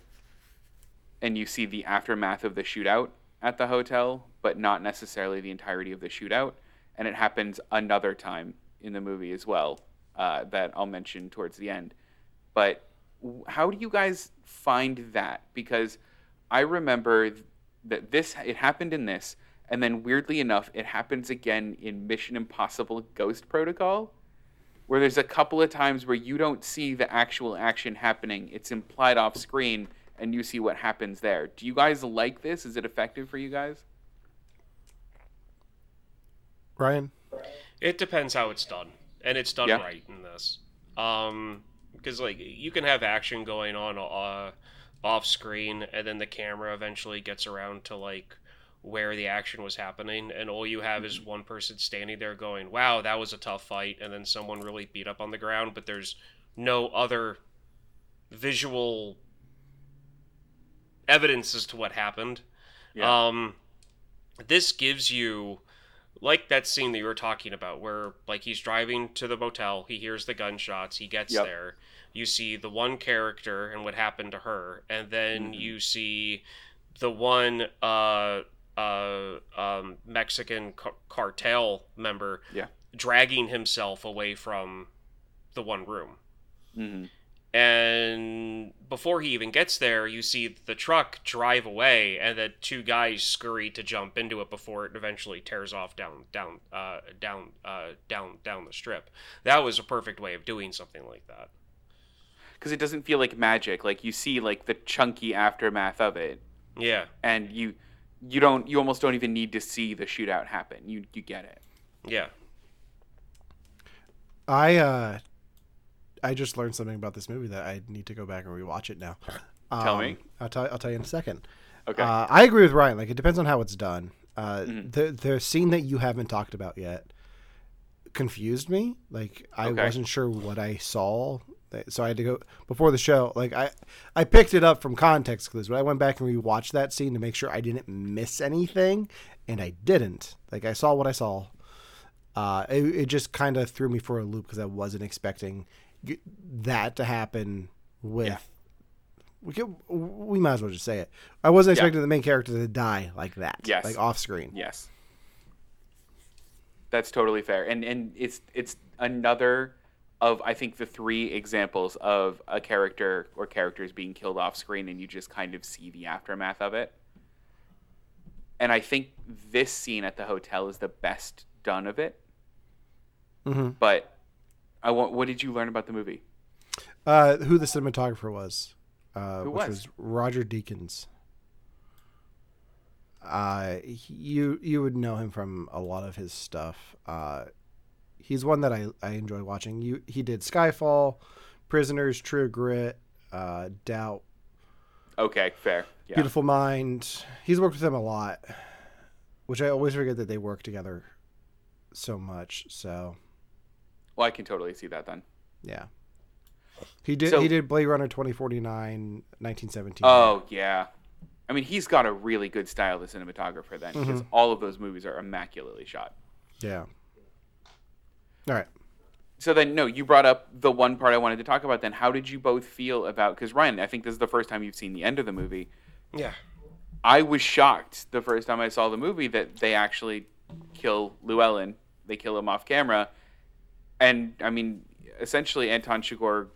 and you see the aftermath of the shootout at the hotel, but not necessarily the entirety of the shootout. And it happens another time in the movie as well, uh, that I'll mention towards the end. But how do you guys find that? Because I remember that this it happened in this, and then weirdly enough, it happens again in Mission Impossible Ghost Protocol where there's a couple of times where you don't see the actual action happening. It's implied off screen and you see what happens there. Do you guys like this? Is it effective for you guys? Ryan, It depends how it's done, and it's done Yeah. right in this. Um, because like you can have action going on uh, off screen, and then the camera eventually gets around to like where the action was happening, and all you have is one person standing there going, "Wow, that was a tough fight," and then someone really beat up on the ground, but there's no other visual evidence as to what happened. Yeah. Um, this gives you like that scene that you were talking about where like he's driving to the motel he hears the gunshots he gets Yep. there you see the one character and what happened to her and then Mhm. you see the one uh uh um mexican ca- cartel member Yeah. dragging himself away from the one room hmm and before he even gets there, you see the truck drive away, and the two guys scurry to jump into it before it eventually tears off down, down, uh, down, uh, down, down the strip. That was a perfect way of doing something like that. Because it doesn't feel like magic. Like you see like the chunky aftermath of it, Yeah, and you you don't you almost don't even need to see the shootout happen. You you get it. yeah. I uh, I just learned something about this movie that I need to go back and rewatch it now. [LAUGHS] Tell Um, me. I'll tell. I'll tell you in a second. Okay. Uh, I agree with Ryan. Like it depends on how it's done. Uh, Mhm. The the scene that you haven't talked about yet confused me. Like I Okay. wasn't sure what I saw, so I had to go before the show. Like I I picked it up from context clues, but I went back and rewatched that scene to make sure I didn't miss anything, and I didn't. Like I saw what I saw. Uh, it, it just kind of threw me for a loop because I wasn't expecting that to happen with. Yeah. We could, we might as well just say it. I wasn't Yeah. expecting the main character to die like that. Yes. Like off screen. Yes. That's totally fair. And and it's it's another of I think the three examples of a character or characters being killed off screen and you just kind of see the aftermath of it. And I think this scene at the hotel is the best done of it. hmm But I want what did you learn about the movie? Uh, who the cinematographer was? Uh, Who which was? Roger Deakins. Uh, he- you you would know him from a lot of his stuff. Uh, he's one that I, I enjoy watching. You he did Skyfall, Prisoners, True Grit, uh, Doubt, Okay, fair. Yeah. Beautiful Mind. He's worked with them a lot, which I always forget that they work together so much. So Well, I can totally see that then. yeah, he did So- he did Blade Runner 2049, 1917. Oh yeah, I mean he's got a really good style as a cinematographer then, Mm-hmm. because all of those movies are immaculately shot. yeah. All right. So then, no, you brought up the one part I wanted to talk about. Then, how did you both feel about? Because Ryan, I think this is the first time you've seen the end of the movie. Yeah. I was shocked the first time I saw the movie that they actually kill Llewellyn. They kill him off camera, and I mean, essentially, Anton Chigurh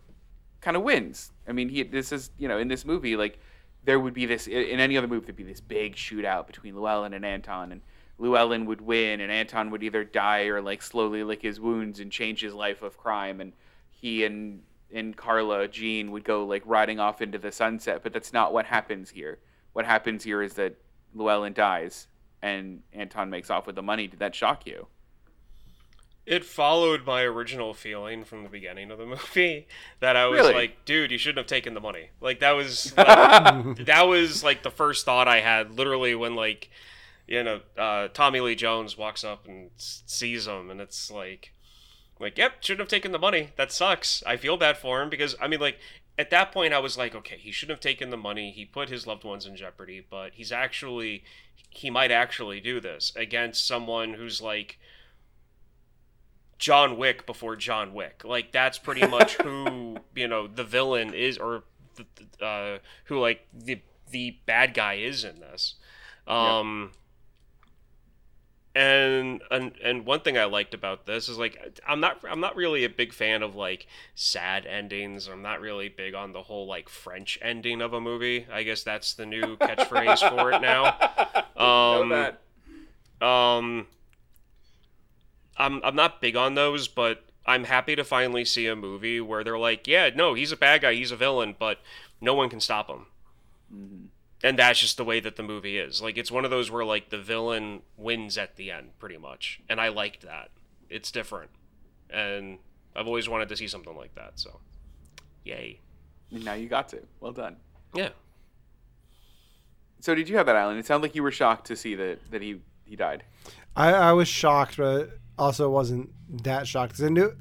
kind of wins. I mean, he this is you know in this movie like there would be this in any other movie there'd be this big shootout between Llewellyn and Anton and Llewellyn would win and Anton would either die or like slowly lick his wounds and change his life of crime and he and and Carla Jean would go like riding off into the sunset but that's not what happens here. What happens here is that Llewellyn dies and Anton makes off with the money. Did that shock you? It followed my original feeling from the beginning of the [LAUGHS] movie that I was Really? like, dude, you shouldn't have taken the money. Like that was [LAUGHS] like, that was like the first thought I had literally when like you know uh, Tommy Lee Jones walks up and sees him and it's like like yep shouldn't have taken the money that sucks I feel bad for him because I mean like at that point I was like okay he shouldn't have taken the money he put his loved ones in jeopardy but he's actually he might actually do this against someone who's like John Wick before John Wick. Like that's pretty [LAUGHS] much who you know the villain is, or the, uh, who like the the bad guy is in this. Um, and and and one thing I liked about this is like I'm not I'm not really a big fan of like sad endings. I'm not really big on the whole like French ending of a movie. I guess that's the new [LAUGHS] catchphrase for it now. [LAUGHS] Um, know that. um, I'm I'm not big on those, but I'm happy to finally see a movie where they're like, yeah, no, he's a bad guy, he's a villain, but no one can stop him. Mm-hmm. And that's just the way that the movie is. Like it's one of those where like the villain wins at the end, pretty much, and I liked that. It's different, and I've always wanted to see something like that. So, yay! Now you got to. Well done. Yeah. So did you have that, Allen? It sounded like you were shocked to see that that he he died. I, I was shocked, but also wasn't that shocked because I knew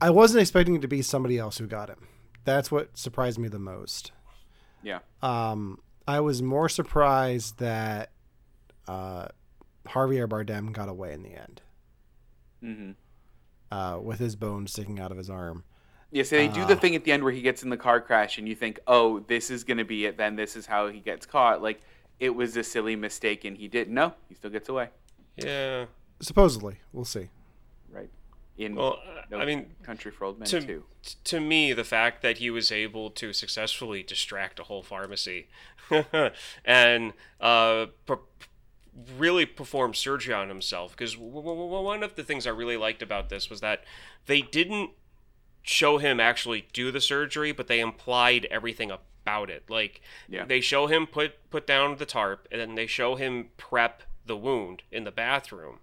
I wasn't expecting it to be somebody else who got him. That's what surprised me the most. Yeah. Um, I was more surprised that uh, Javier Bardem got away in the end hmm uh, with his bone sticking out of his arm. Yeah. So they do the Ah. thing at the end where he gets in the car crash, and you think, oh, this is gonna be it. Then this is how he gets caught. Like it was a silly mistake, and he didn't. No, he still gets away. Yeah. Supposedly, we'll see. Right. In Well, No I mean, Country for Old Men to, too. to me, the fact that he was able to successfully distract a whole pharmacy [LAUGHS] and uh, per- really perform surgery on himself, because w- w- w- one of the things I really liked about this was that they didn't show him actually do the surgery, but they implied everything about it. Like Yeah. they show him put put down the tarp, and then they show him prep the wound in the bathroom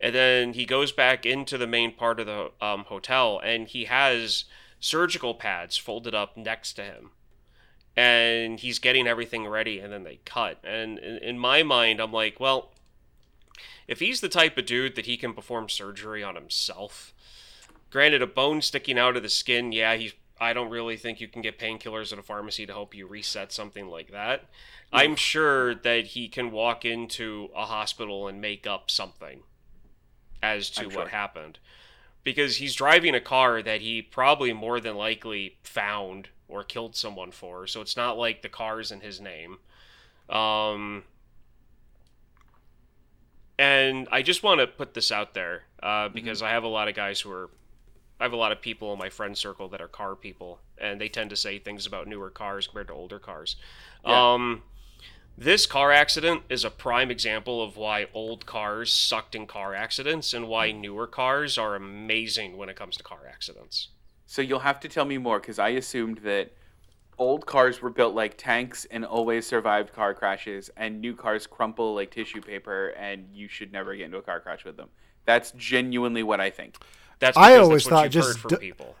and then he goes back into the main part of the um, hotel and he has surgical pads folded up next to him. And he's getting everything ready and then they cut. And in, in my mind i'm like well if he's the type of dude that he can perform surgery on himself granted a bone sticking out of the skin yeah he's i don't really think you can get painkillers at a pharmacy to help you reset something like that. I'm sure that he can walk into a hospital and make up something as to I'm what sure. happened because he's driving a car that he probably more than likely found or killed someone for so it's not like the car's in his name um and i just want to put this out there uh, because i have a lot of guys who are i have a lot of people in my friend circle that are car people and they tend to say things about newer cars compared to older cars Yeah. um this car accident is a prime example of why old cars sucked in car accidents and why newer cars are amazing when it comes to car accidents. So you'll have to tell me more because I assumed that old cars were built like tanks and always survived car crashes, and new cars crumple like tissue paper, and you should never get into a car crash with them. That's genuinely what I think. That's I always that's thought just heard from d- people.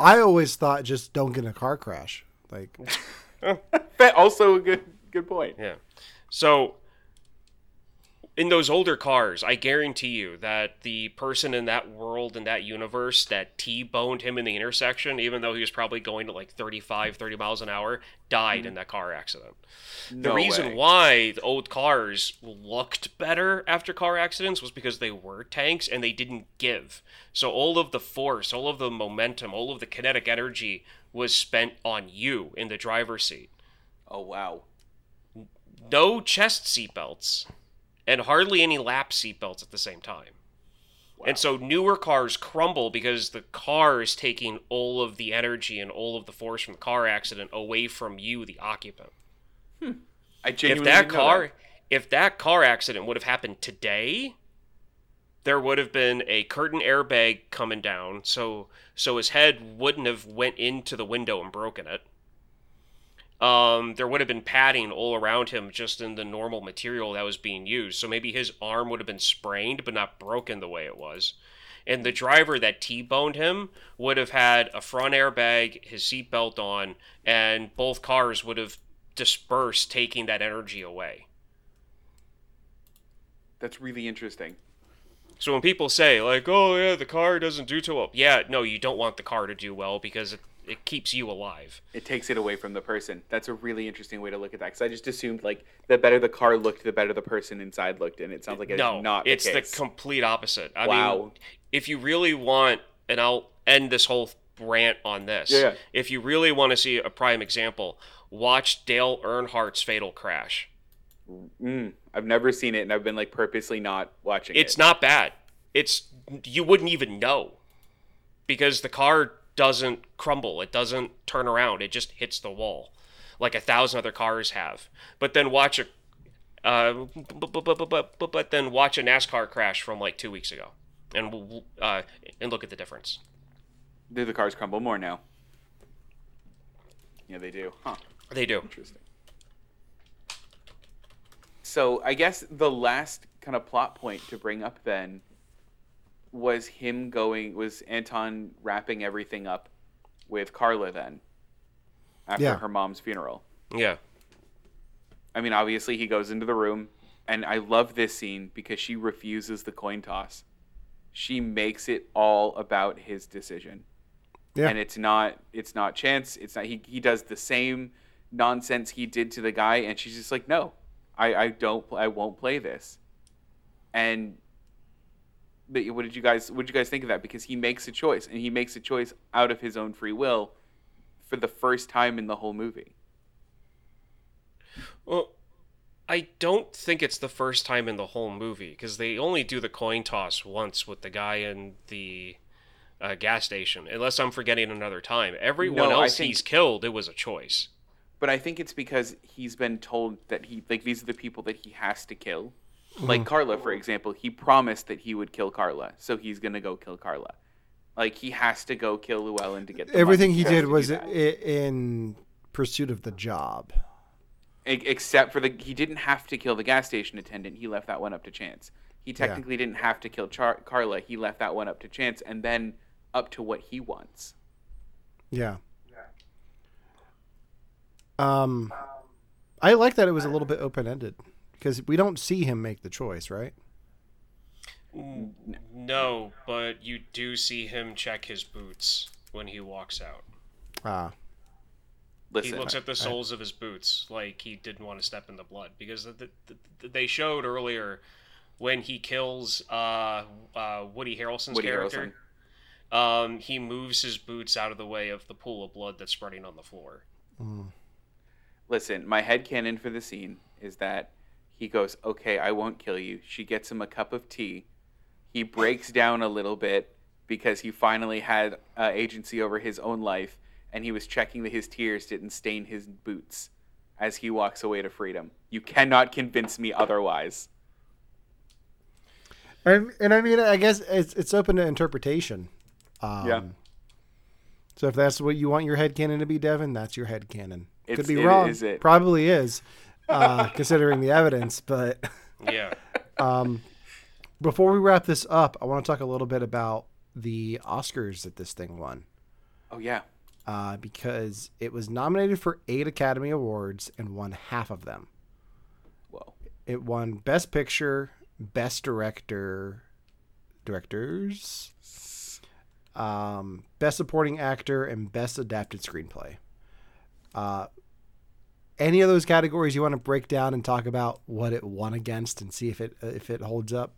I always thought just don't get in a car crash. Like [LAUGHS] [LAUGHS] But also a good good point. Yeah. So in those older cars, I guarantee you that the person in that world in that universe that T-boned him in the intersection, even though he was probably going to like 35, 30 miles an hour, died mm-hmm. in that car accident. No The reason way. why the old cars looked better after car accidents was because they were tanks and they didn't give. So all of the force, all of the momentum, all of the kinetic energy was spent on you in the driver's seat Oh wow. No chest seatbelts and hardly any lap seatbelts at the same time. And so newer cars crumble because the car is taking all of the energy and all of the force from the car accident away from you, the occupant. Hmm. I If that car that. if that car accident would have happened today, there would have been a curtain airbag coming down, so so his head wouldn't have went into the window and broken it. Um, there would have been padding all around him just in the normal material that was being used. So maybe his arm would have been sprained but not broken the way it was. And the driver that T-boned him would have had a front airbag, his seatbelt on, and both cars would have dispersed, taking that energy away. That's really interesting. So when people say like, "Oh yeah, the car doesn't do too well," yeah, no, you don't want the car to do well because it, keeps you alive. It takes it away from the person. That's a really interesting way to look at that. Because I just assumed like the better the car looked, the better the person inside looked, and it sounds like it's no, not. it's the, the, complete opposite. I mean, Wow. if you really want, and I'll end this whole rant on this. Yeah, yeah. If you really want to see a prime example, watch Dale Earnhardt's Fatal Crash. Mm, I've never seen it, and I've been like purposely not watching It's it. not bad. It's you wouldn't even know because the car doesn't crumble. It doesn't turn around. It just hits the wall like a thousand other cars have. But then watch a uh, but, but, but, but, but, then watch a NASCAR crash from like two weeks ago, and we'll- uh, and look at the difference. Do the cars crumble more now? Yeah, they do. Huh. They do. Interesting. So I guess the last kind of plot point to bring up then was him going was Anton wrapping everything up with Carla then after Yeah. her mom's funeral. Yeah. I mean, obviously he goes into the room, and I love this scene because she refuses the coin toss. She makes it all about his decision, Yeah. and it's not it's not chance. It's not he. He does the same nonsense he did to the guy, and she's just like, no, I I don't I won't play this. And but what did you guys what did you guys think of that? Because he makes a choice, and he makes a choice out of his own free will for the first time in the whole movie. Well, I don't think it's the first time in the whole movie because they only do the coin toss once with the guy in the uh, gas station, unless I'm forgetting another time. Everyone No, else think- he's killed, it was a choice. But I think it's because he's been told that he like these are the people that he has to kill. Like Carla, for example, he promised that he would kill Carla, so he's gonna go kill Carla. Like he has to go kill Llewellyn to get the Everything money. he did was i- in pursuit of the job. Except for the he didn't have to kill the gas station attendant. He left that one up to chance. He technically didn't have to kill Char- Carla. He left that one up to chance, and then up to what he wants. Yeah. Yeah. Um, I like that it was a little bit open ended because we don't see him make the choice, right? No, but you do see him check his boots when he walks out. Ah, He Listen, looks at the soles of his boots like he didn't want to step in the blood because the, the, the, they showed earlier when he kills uh, uh, Woody Harrelson's Woody character. Um, he moves his boots out of the way of the pool of blood that's spreading on the floor. Listen, my head canon for the scene is that he goes, "Okay, I won't kill you." She gets him a cup of tea. He breaks down a little bit because he finally had uh, agency over his own life, and he was checking that his tears didn't stain his boots as he walks away to freedom. You cannot convince me otherwise. and and I mean, I guess it's it's open to interpretation. Um, Yeah. So if that's what you want your head canon to be, Devin, that's your head canon. Could be wrong. it? Probably is, uh, considering the evidence. But [LAUGHS] Yeah. um, before we wrap this up, I want to talk a little bit about the Oscars that this thing won. Oh yeah, uh, because it was nominated for eight Academy Awards and won half of them. whoa. It won Best Picture, Best Director, Directors, um, Best Supporting Actor, and Best Adapted Screenplay. Uh, any of those categories you want to break down and talk about what it won against and see if it uh, if it holds up?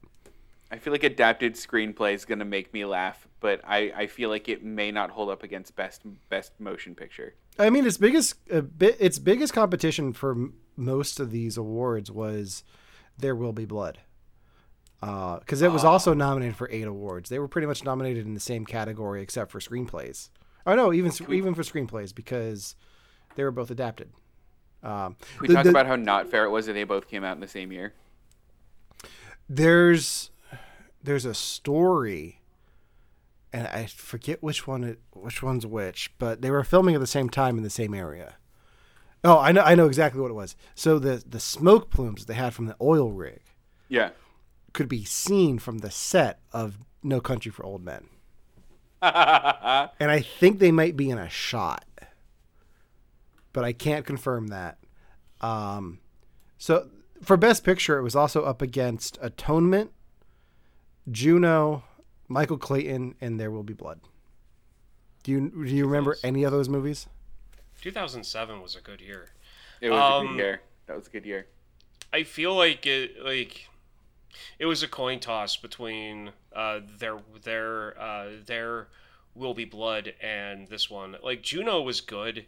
I feel like adapted screenplay is gonna make me laugh, but I, I feel like it may not hold up against best best motion picture. I mean, its biggest uh, bi- its biggest competition for m- most of these awards was "There Will Be Blood." Uh, because it was ah. also nominated for eight awards. They were pretty much nominated in the same category except for screenplays. Oh no, even even for screenplays because they were both adapted. Um, We the- talked the- about how not fair it was that they both came out in the same year. there's there's a story and I forget which one it, which one's which, but they were filming at the same time in the same area. Oh, I know I know exactly what it was. So the the smoke plumes they had from the oil rig Yeah. could be seen from the set of No Country for Old Men. [LAUGHS] And I think they might be in a shot. But I can't confirm that. Um so for best picture it was also up against Atonement, Juno, Michael Clayton and There Will Be Blood. Do you do you remember any of those movies? 2007 was a good year. It was a Um, good year. That was a good year. I feel like it like it was a coin toss between uh their their uh their will be blood and this one. Like Juno was good.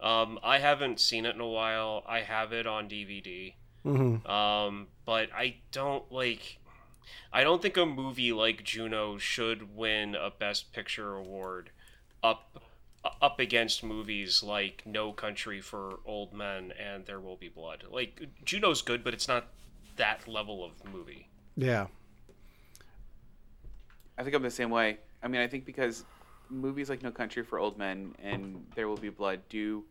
Um I haven't seen it in a while. I have it on DVD. Mhm. Um but I don't like I don't think a movie like Juno should win a best picture award up up against movies like No Country for Old Men and There Will Be Blood. Like Juno's good, but it's not that level of movie. Yeah. I think I'm the same way. I mean, I think because movies like No Country for Old Men and There Will Be Blood do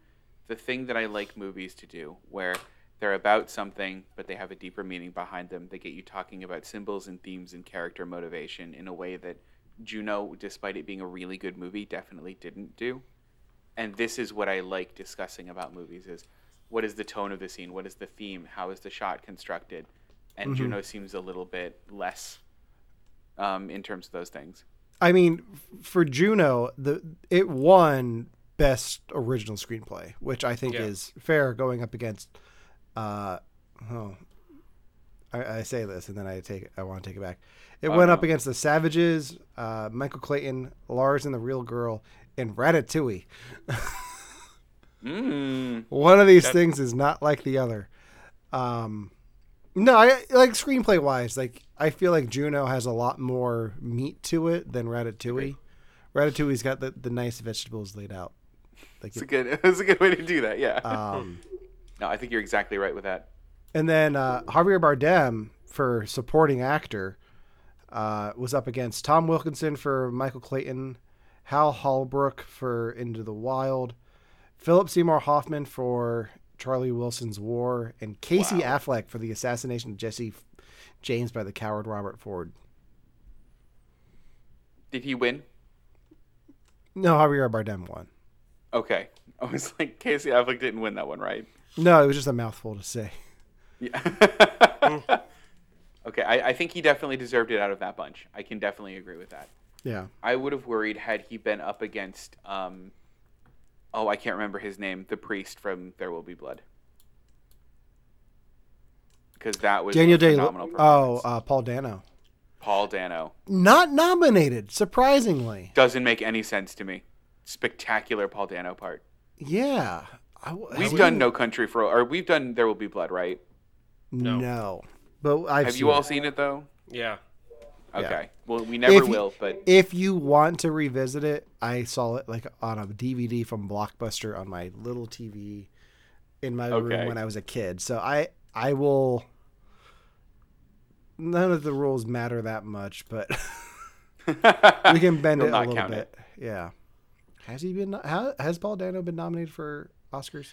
the thing that I like movies to do, where they're about something, but they have a deeper meaning behind them. They get you talking about symbols and themes and character motivation in a way that Juno, despite it being a really good movie, definitely didn't do. And this is what I like discussing about movies: is what is the tone of the scene, what is the theme, how is the shot constructed, and Juno seems a little bit less um, in terms of those things. I mean, for Juno, the it won best original screenplay, which I think Yeah. is fair going up against. Uh, oh, I, I say this and then I take I want to take it back. It went up against the Savages, uh, Michael Clayton, Lars and the Real Girl, and Ratatouille. Mm. [LAUGHS] One of these That- things is not like the other. Um, no, I like screenplay wise. Like I feel like Juno has a lot more meat to it than Ratatouille. Ratatouille's got the, the nice vegetables laid out. Like, It's a good. [LAUGHS] It's a good way to do that. Yeah. um, [LAUGHS] no, I think you're exactly right with that. and then uh, Javier Bardem for supporting actor uh, was up against Tom Wilkinson for Michael Clayton, Hal Holbrook for Into the Wild, Philip Seymour Hoffman for Charlie Wilson's War, and Casey Wow. Affleck for the assassination of Jesse James by the coward Robert Ford. Did he win? No, Javier Bardem won. Okay. [LAUGHS] I was like, Casey Affleck didn't win that one, right? No, it was just a mouthful to say. Yeah. [LAUGHS] okay. I, I think he definitely deserved it out of that bunch. I can definitely agree with that. Yeah. I would have worried had he been up against. Um, oh, I can't remember his name. The priest from There Will Be Blood. Because that was Daniel a Day. phenomenal Oh, uh, Paul Dano. Paul Dano Not nominated, surprisingly. doesn't make any sense to me. Spectacular Paul Dano part. Yeah. I, We've I- done No Country for, or we've done There Will Be Blood, right? No. No. But I've Have you all it. seen it though? Yeah. Okay. Well, we never If you- will, but If you want to revisit it, I saw it like on a DVD from Blockbuster on my little TV in my Okay. room when I was a kid. So I I will none of the rules matter that much, but [LAUGHS] we can [LAUGHS] bend it a little count bit. Yeah. Has he been how, has Paul Dano been nominated for Oscars?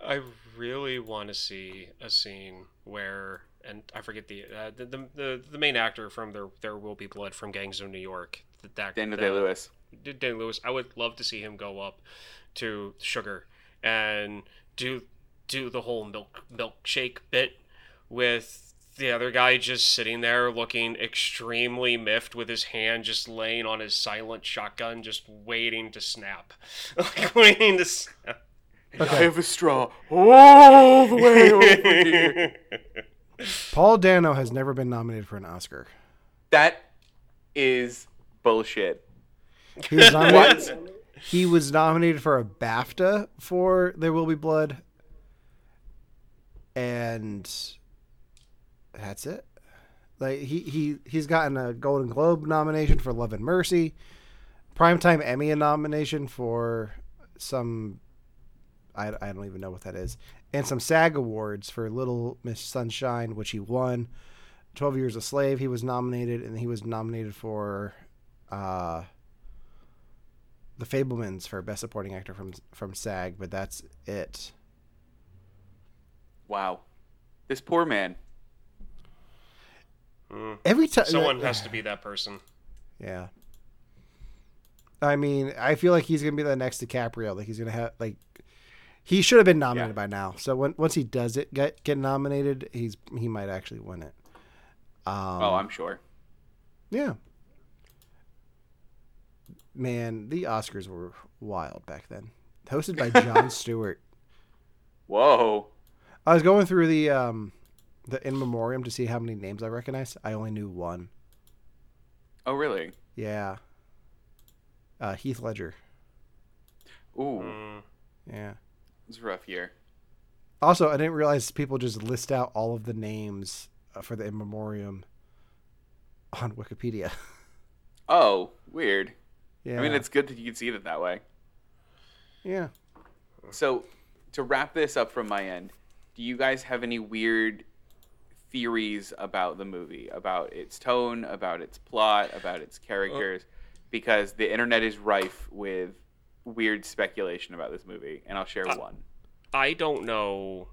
I really want to see a scene where, and I forget the uh, the, the the the main actor from there there will be blood from Gangs of New York. The, that, Daniel Day Lewis. Daniel Lewis. I would love to see him go up to Chigurh and do do the whole milk milkshake bit with the other guy just sitting there looking extremely miffed with his hand just laying on his silent shotgun just waiting to snap [LAUGHS] like [LAUGHS] waiting to snap I have a straw all the way over here. [LAUGHS] Paul Dano has never been nominated for an Oscar. That is bullshit. He was [LAUGHS] nominated, What? he was nominated for a BAFTA for There Will Be Blood, and that's it. Like he he he's gotten a Golden Globe nomination for Love and Mercy, Primetime Emmy nomination for some I, I don't even know what that is, and some SAG awards for Little Miss Sunshine, which he won. Twelve Years a Slave, he was nominated, and he was nominated for uh, The Fabelmans for Best Supporting Actor from from SAG, but that's it. Wow. This poor man. Every time Someone has to be that person. Yeah. I mean, I feel like he's gonna be the next DiCaprio. Like he's gonna have like he should have been nominated Yeah. by now. So when once he does it get get nominated, he's he might actually win it. Um, oh, I'm sure. yeah. Man, the Oscars were wild back then. Hosted by Jon [LAUGHS] Stewart. Whoa. I was going through the um the in memoriam to see how many names I recognized. I only knew one. Oh, really? Yeah. Uh, Heath Ledger. Ooh, Mm. Yeah. It's a rough year. Also, I didn't realize people just list out all of the names uh, for the in memoriam on Wikipedia. [LAUGHS] Oh, weird. yeah. I mean, it's good that you can see it that way. yeah. So, to wrap this up from my end, do you guys have any weird theories about the movie, about its tone, about its plot, about its characters? Because the internet is rife with weird speculation about this movie, and I'll share one. I don't know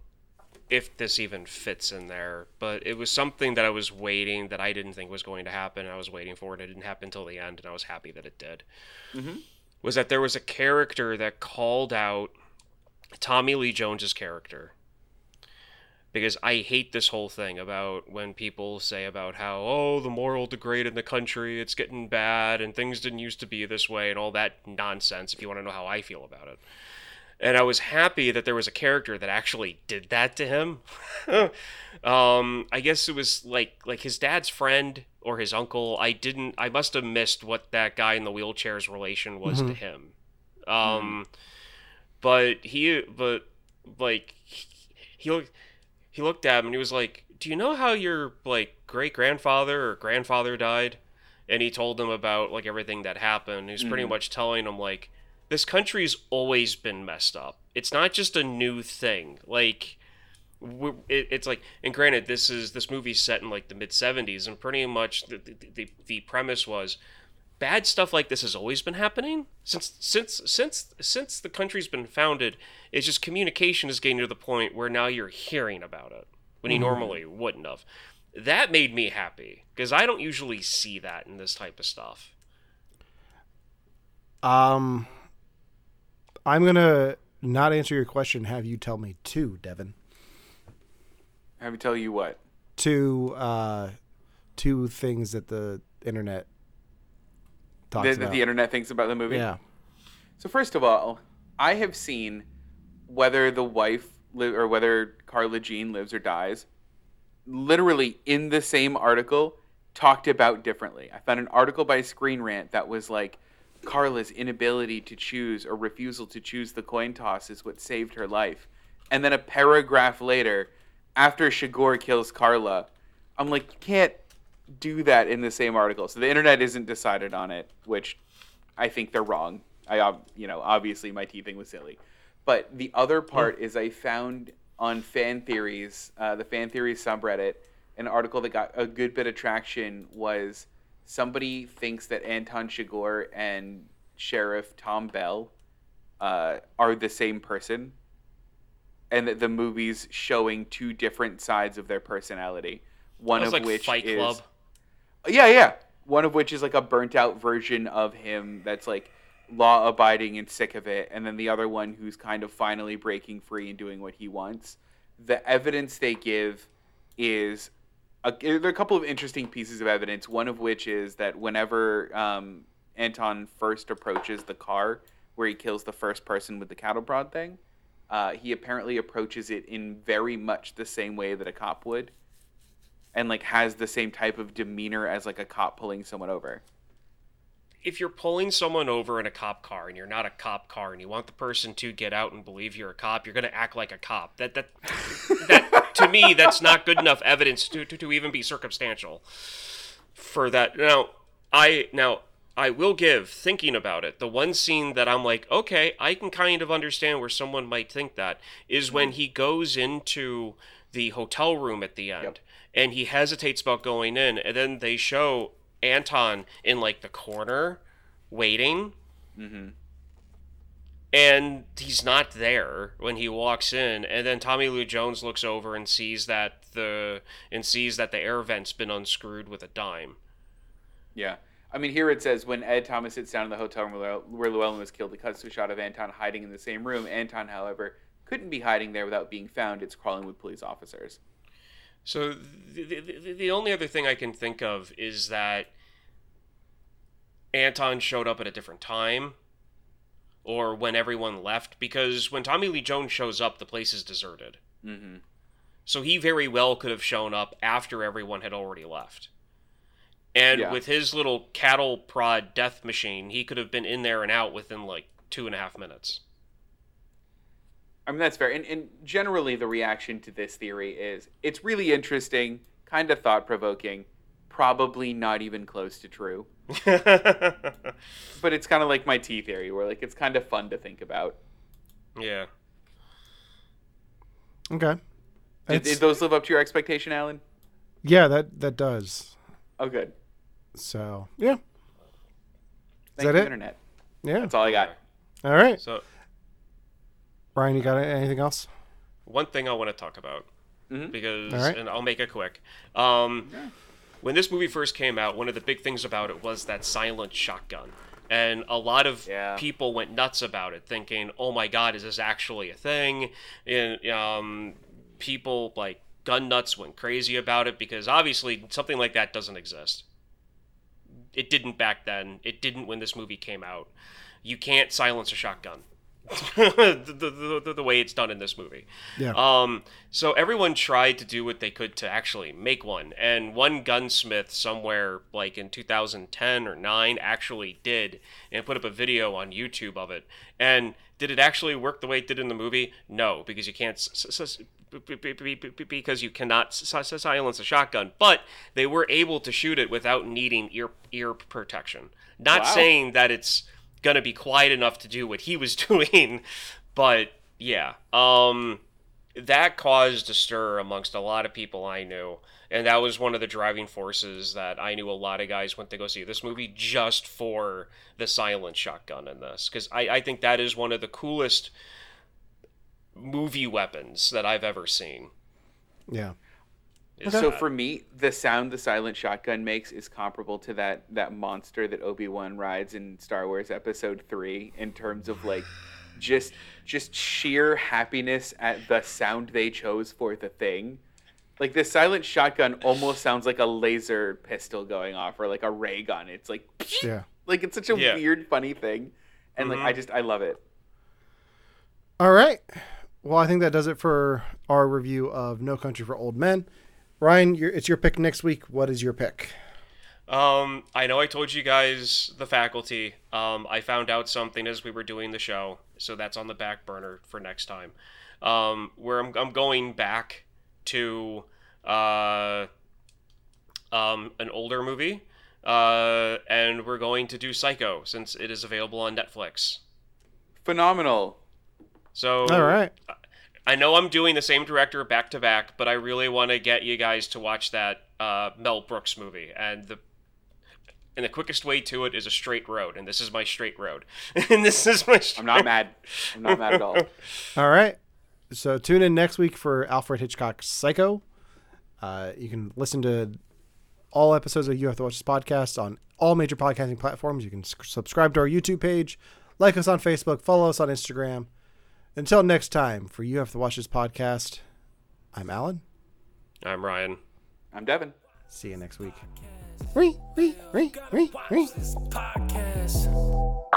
if this even fits in there, but it was something that I was waiting that I didn't think was going to happen. I was waiting for it. It didn't happen until the end, and I was happy that it did. Mhm. Was that there was a character that called out Tommy Lee Jones's character because I hate this whole thing about when people say about how oh the moral degrade in the country it's getting bad and things didn't used to be this way and all that nonsense if you want to know how I feel about it. And I was happy that there was a character that actually did that to him. [LAUGHS] um, I guess it was like like his dad's friend or his uncle. I didn't. I must have missed what that guy in the wheelchair's relation was to him. Um, but he, but like he, he looked, he looked at him and he was like, "Do you know how your like great grandfather or grandfather died?" And he told him about like everything that happened. He was pretty mm-hmm. much telling him like, "This country's always been messed up. It's not just a new thing. Like." it, it's like and granted this is this movie's set in like the mid 70s and pretty much the, the, the, the premise was bad stuff like this has always been happening since since since since the country's been founded it's just communication is getting to the point where now you're hearing about it when you normally wouldn't have that made me happy because i don't usually see that in this type of stuff Um, I'm gonna not answer your question. Have you tell me two, Devin? Have me tell you what? Two, uh, two things that the internet talks That, about. the internet thinks about the movie? yeah. So first of all, I have seen whether the wife li- or whether Carla Jean lives or dies, literally in the same article, talked about differently. I found an article by Screen Rant that was like Carla's inability to choose or refusal to choose the coin toss is what saved her life. And then a paragraph later, after Chigurh kills Carla, I'm like, you can't do that in the same article. So the internet isn't decided on it, which I think they're wrong. I, you know, obviously my teething was silly, but the other part is I found on fan theories, uh, the fan theories subreddit, an article that got a good bit of traction was somebody thinks that Anton Chigurh and Sheriff Tom Bell uh, are the same person, and that the movie's showing two different sides of their personality. One of like which fight is club yeah, yeah. One of which is like a burnt out version of him that's like law abiding and sick of it, and then the other one who's kind of finally breaking free and doing what he wants. The evidence they give is a, there are a couple of interesting pieces of evidence. One of which is that whenever um, Anton first approaches the car where he kills the first person with the cattle prod thing, uh, he apparently approaches it in very much the same way that a cop would and like has the same type of demeanor as like a cop pulling someone over. if you're pulling someone over in a cop car and you're not a cop car and you want the person to get out and believe you're a cop, you're gonna act like a cop. That that [LAUGHS] that to me, that's not good enough evidence to, to, to even be circumstantial for that. Now, I now I will give thinking about it. The one scene that I'm like, okay, I can kind of understand where someone might think that is when he goes into the hotel room at the end Yep. And he hesitates about going in, and then they show Anton in like the corner waiting mm-hmm. and he's not there when he walks in and then tommy lee jones looks over and sees that the and sees that the air vent's been unscrewed with a dime Yeah. I mean, here it says when Ed Thomas sits down in the hotel room where where Llewellyn was killed, it cuts to a shot of Anton hiding in the same room. Anton, however, couldn't be hiding there without being found. It's crawling with police officers. So the, the, the- only other thing i can think of is that anton showed up at a different time or when everyone left because when tommy lee jones shows up the place is deserted hmm So he very well could have shown up after everyone had already left. And Yeah. with his little cattle prod death machine, he could have been in there and out within like two and a half minutes. I mean, that's fair. And, and generally, the reaction to this theory is it's really interesting, kind of thought provoking, probably not even close to true. [LAUGHS] But it's kind of like my T theory, where like it's kind of fun to think about. yeah. Okay. Did, did those live up to your expectation, Allen? yeah, that that does. Oh, good. So yeah, Thank that you, it? Internet. yeah. That's all I got. All right, So Ryan, you got anything else? one thing I want to talk about Mhm. because, All right. and I'll make it quick. Um, When this movie first came out, one of the big things about it was that silent shotgun. And a lot of Yeah. people went nuts about it, thinking, "Oh my God, is this actually a thing?" And um, people like gun nuts went crazy about it because obviously something like that doesn't exist. It didn't back then. It didn't when this movie came out. You can't silence a shotgun. The, the, the, the way it's done in this movie. Yeah. Um, so everyone tried to do what they could to actually make one, and one gunsmith somewhere like in 2010 or 9 actually did and put up a video on YouTube of it. And did it actually work the way it did in the movie? No, because you can't s- s- because you cannot s- s- silence a shotgun. But they were able to shoot it without needing ear ear protection. Not Wow. saying that it's gonna be quiet enough to do what he was [LAUGHS] doing, but yeah. Um, that caused a stir amongst a lot of people I knew, and that was one of the driving forces that I knew a lot of guys went to go see this movie just for the silent shotgun in this, because I, I think that is one of the coolest movie weapons that I've ever seen. Yeah. Is So for me, the sound the silent shotgun makes is comparable to that that monster that Obi Wan rides in Star Wars Episode Three in terms of like just just sheer happiness at the sound they chose for the thing. Like the silent shotgun almost sounds like a laser pistol going off or like a ray gun. It's like Yeah. like it's such a Yeah. weird, funny thing, and like I Mhm. just I love it. All right. Well, I think that does it for our review of No Country for Old Men. Ryan, your, it's your pick next week. What is your pick? Um, I know I told you guys the faculty. Um, I found out something as we were doing the show, so that's on the back burner for next time. Um, where I'm, I'm going back to uh, um, an older movie, uh, and we're going to do Psycho since it is available on Netflix. Phenomenal. So All right. I know I'm doing the same director back to back, but I really want to get you guys to watch that uh, Mel Brooks movie, and the and the quickest way to it is a straight road, and this is my straight road, [LAUGHS] and this is my. Straight... I'm not mad. I'm not mad at all. [LAUGHS] All right. So tune in next week for Alfred Hitchcock's Psycho. Uh, you can listen to all episodes of You Have to Watch This podcast on all major podcasting platforms. You can s- subscribe to our YouTube page, like us on Facebook, follow us on Instagram. Until next time, for You Have to Watch This podcast, I'm Allen. I'm Ryan. I'm Devin. See you next week. Re, re, re, re, re. Podcast.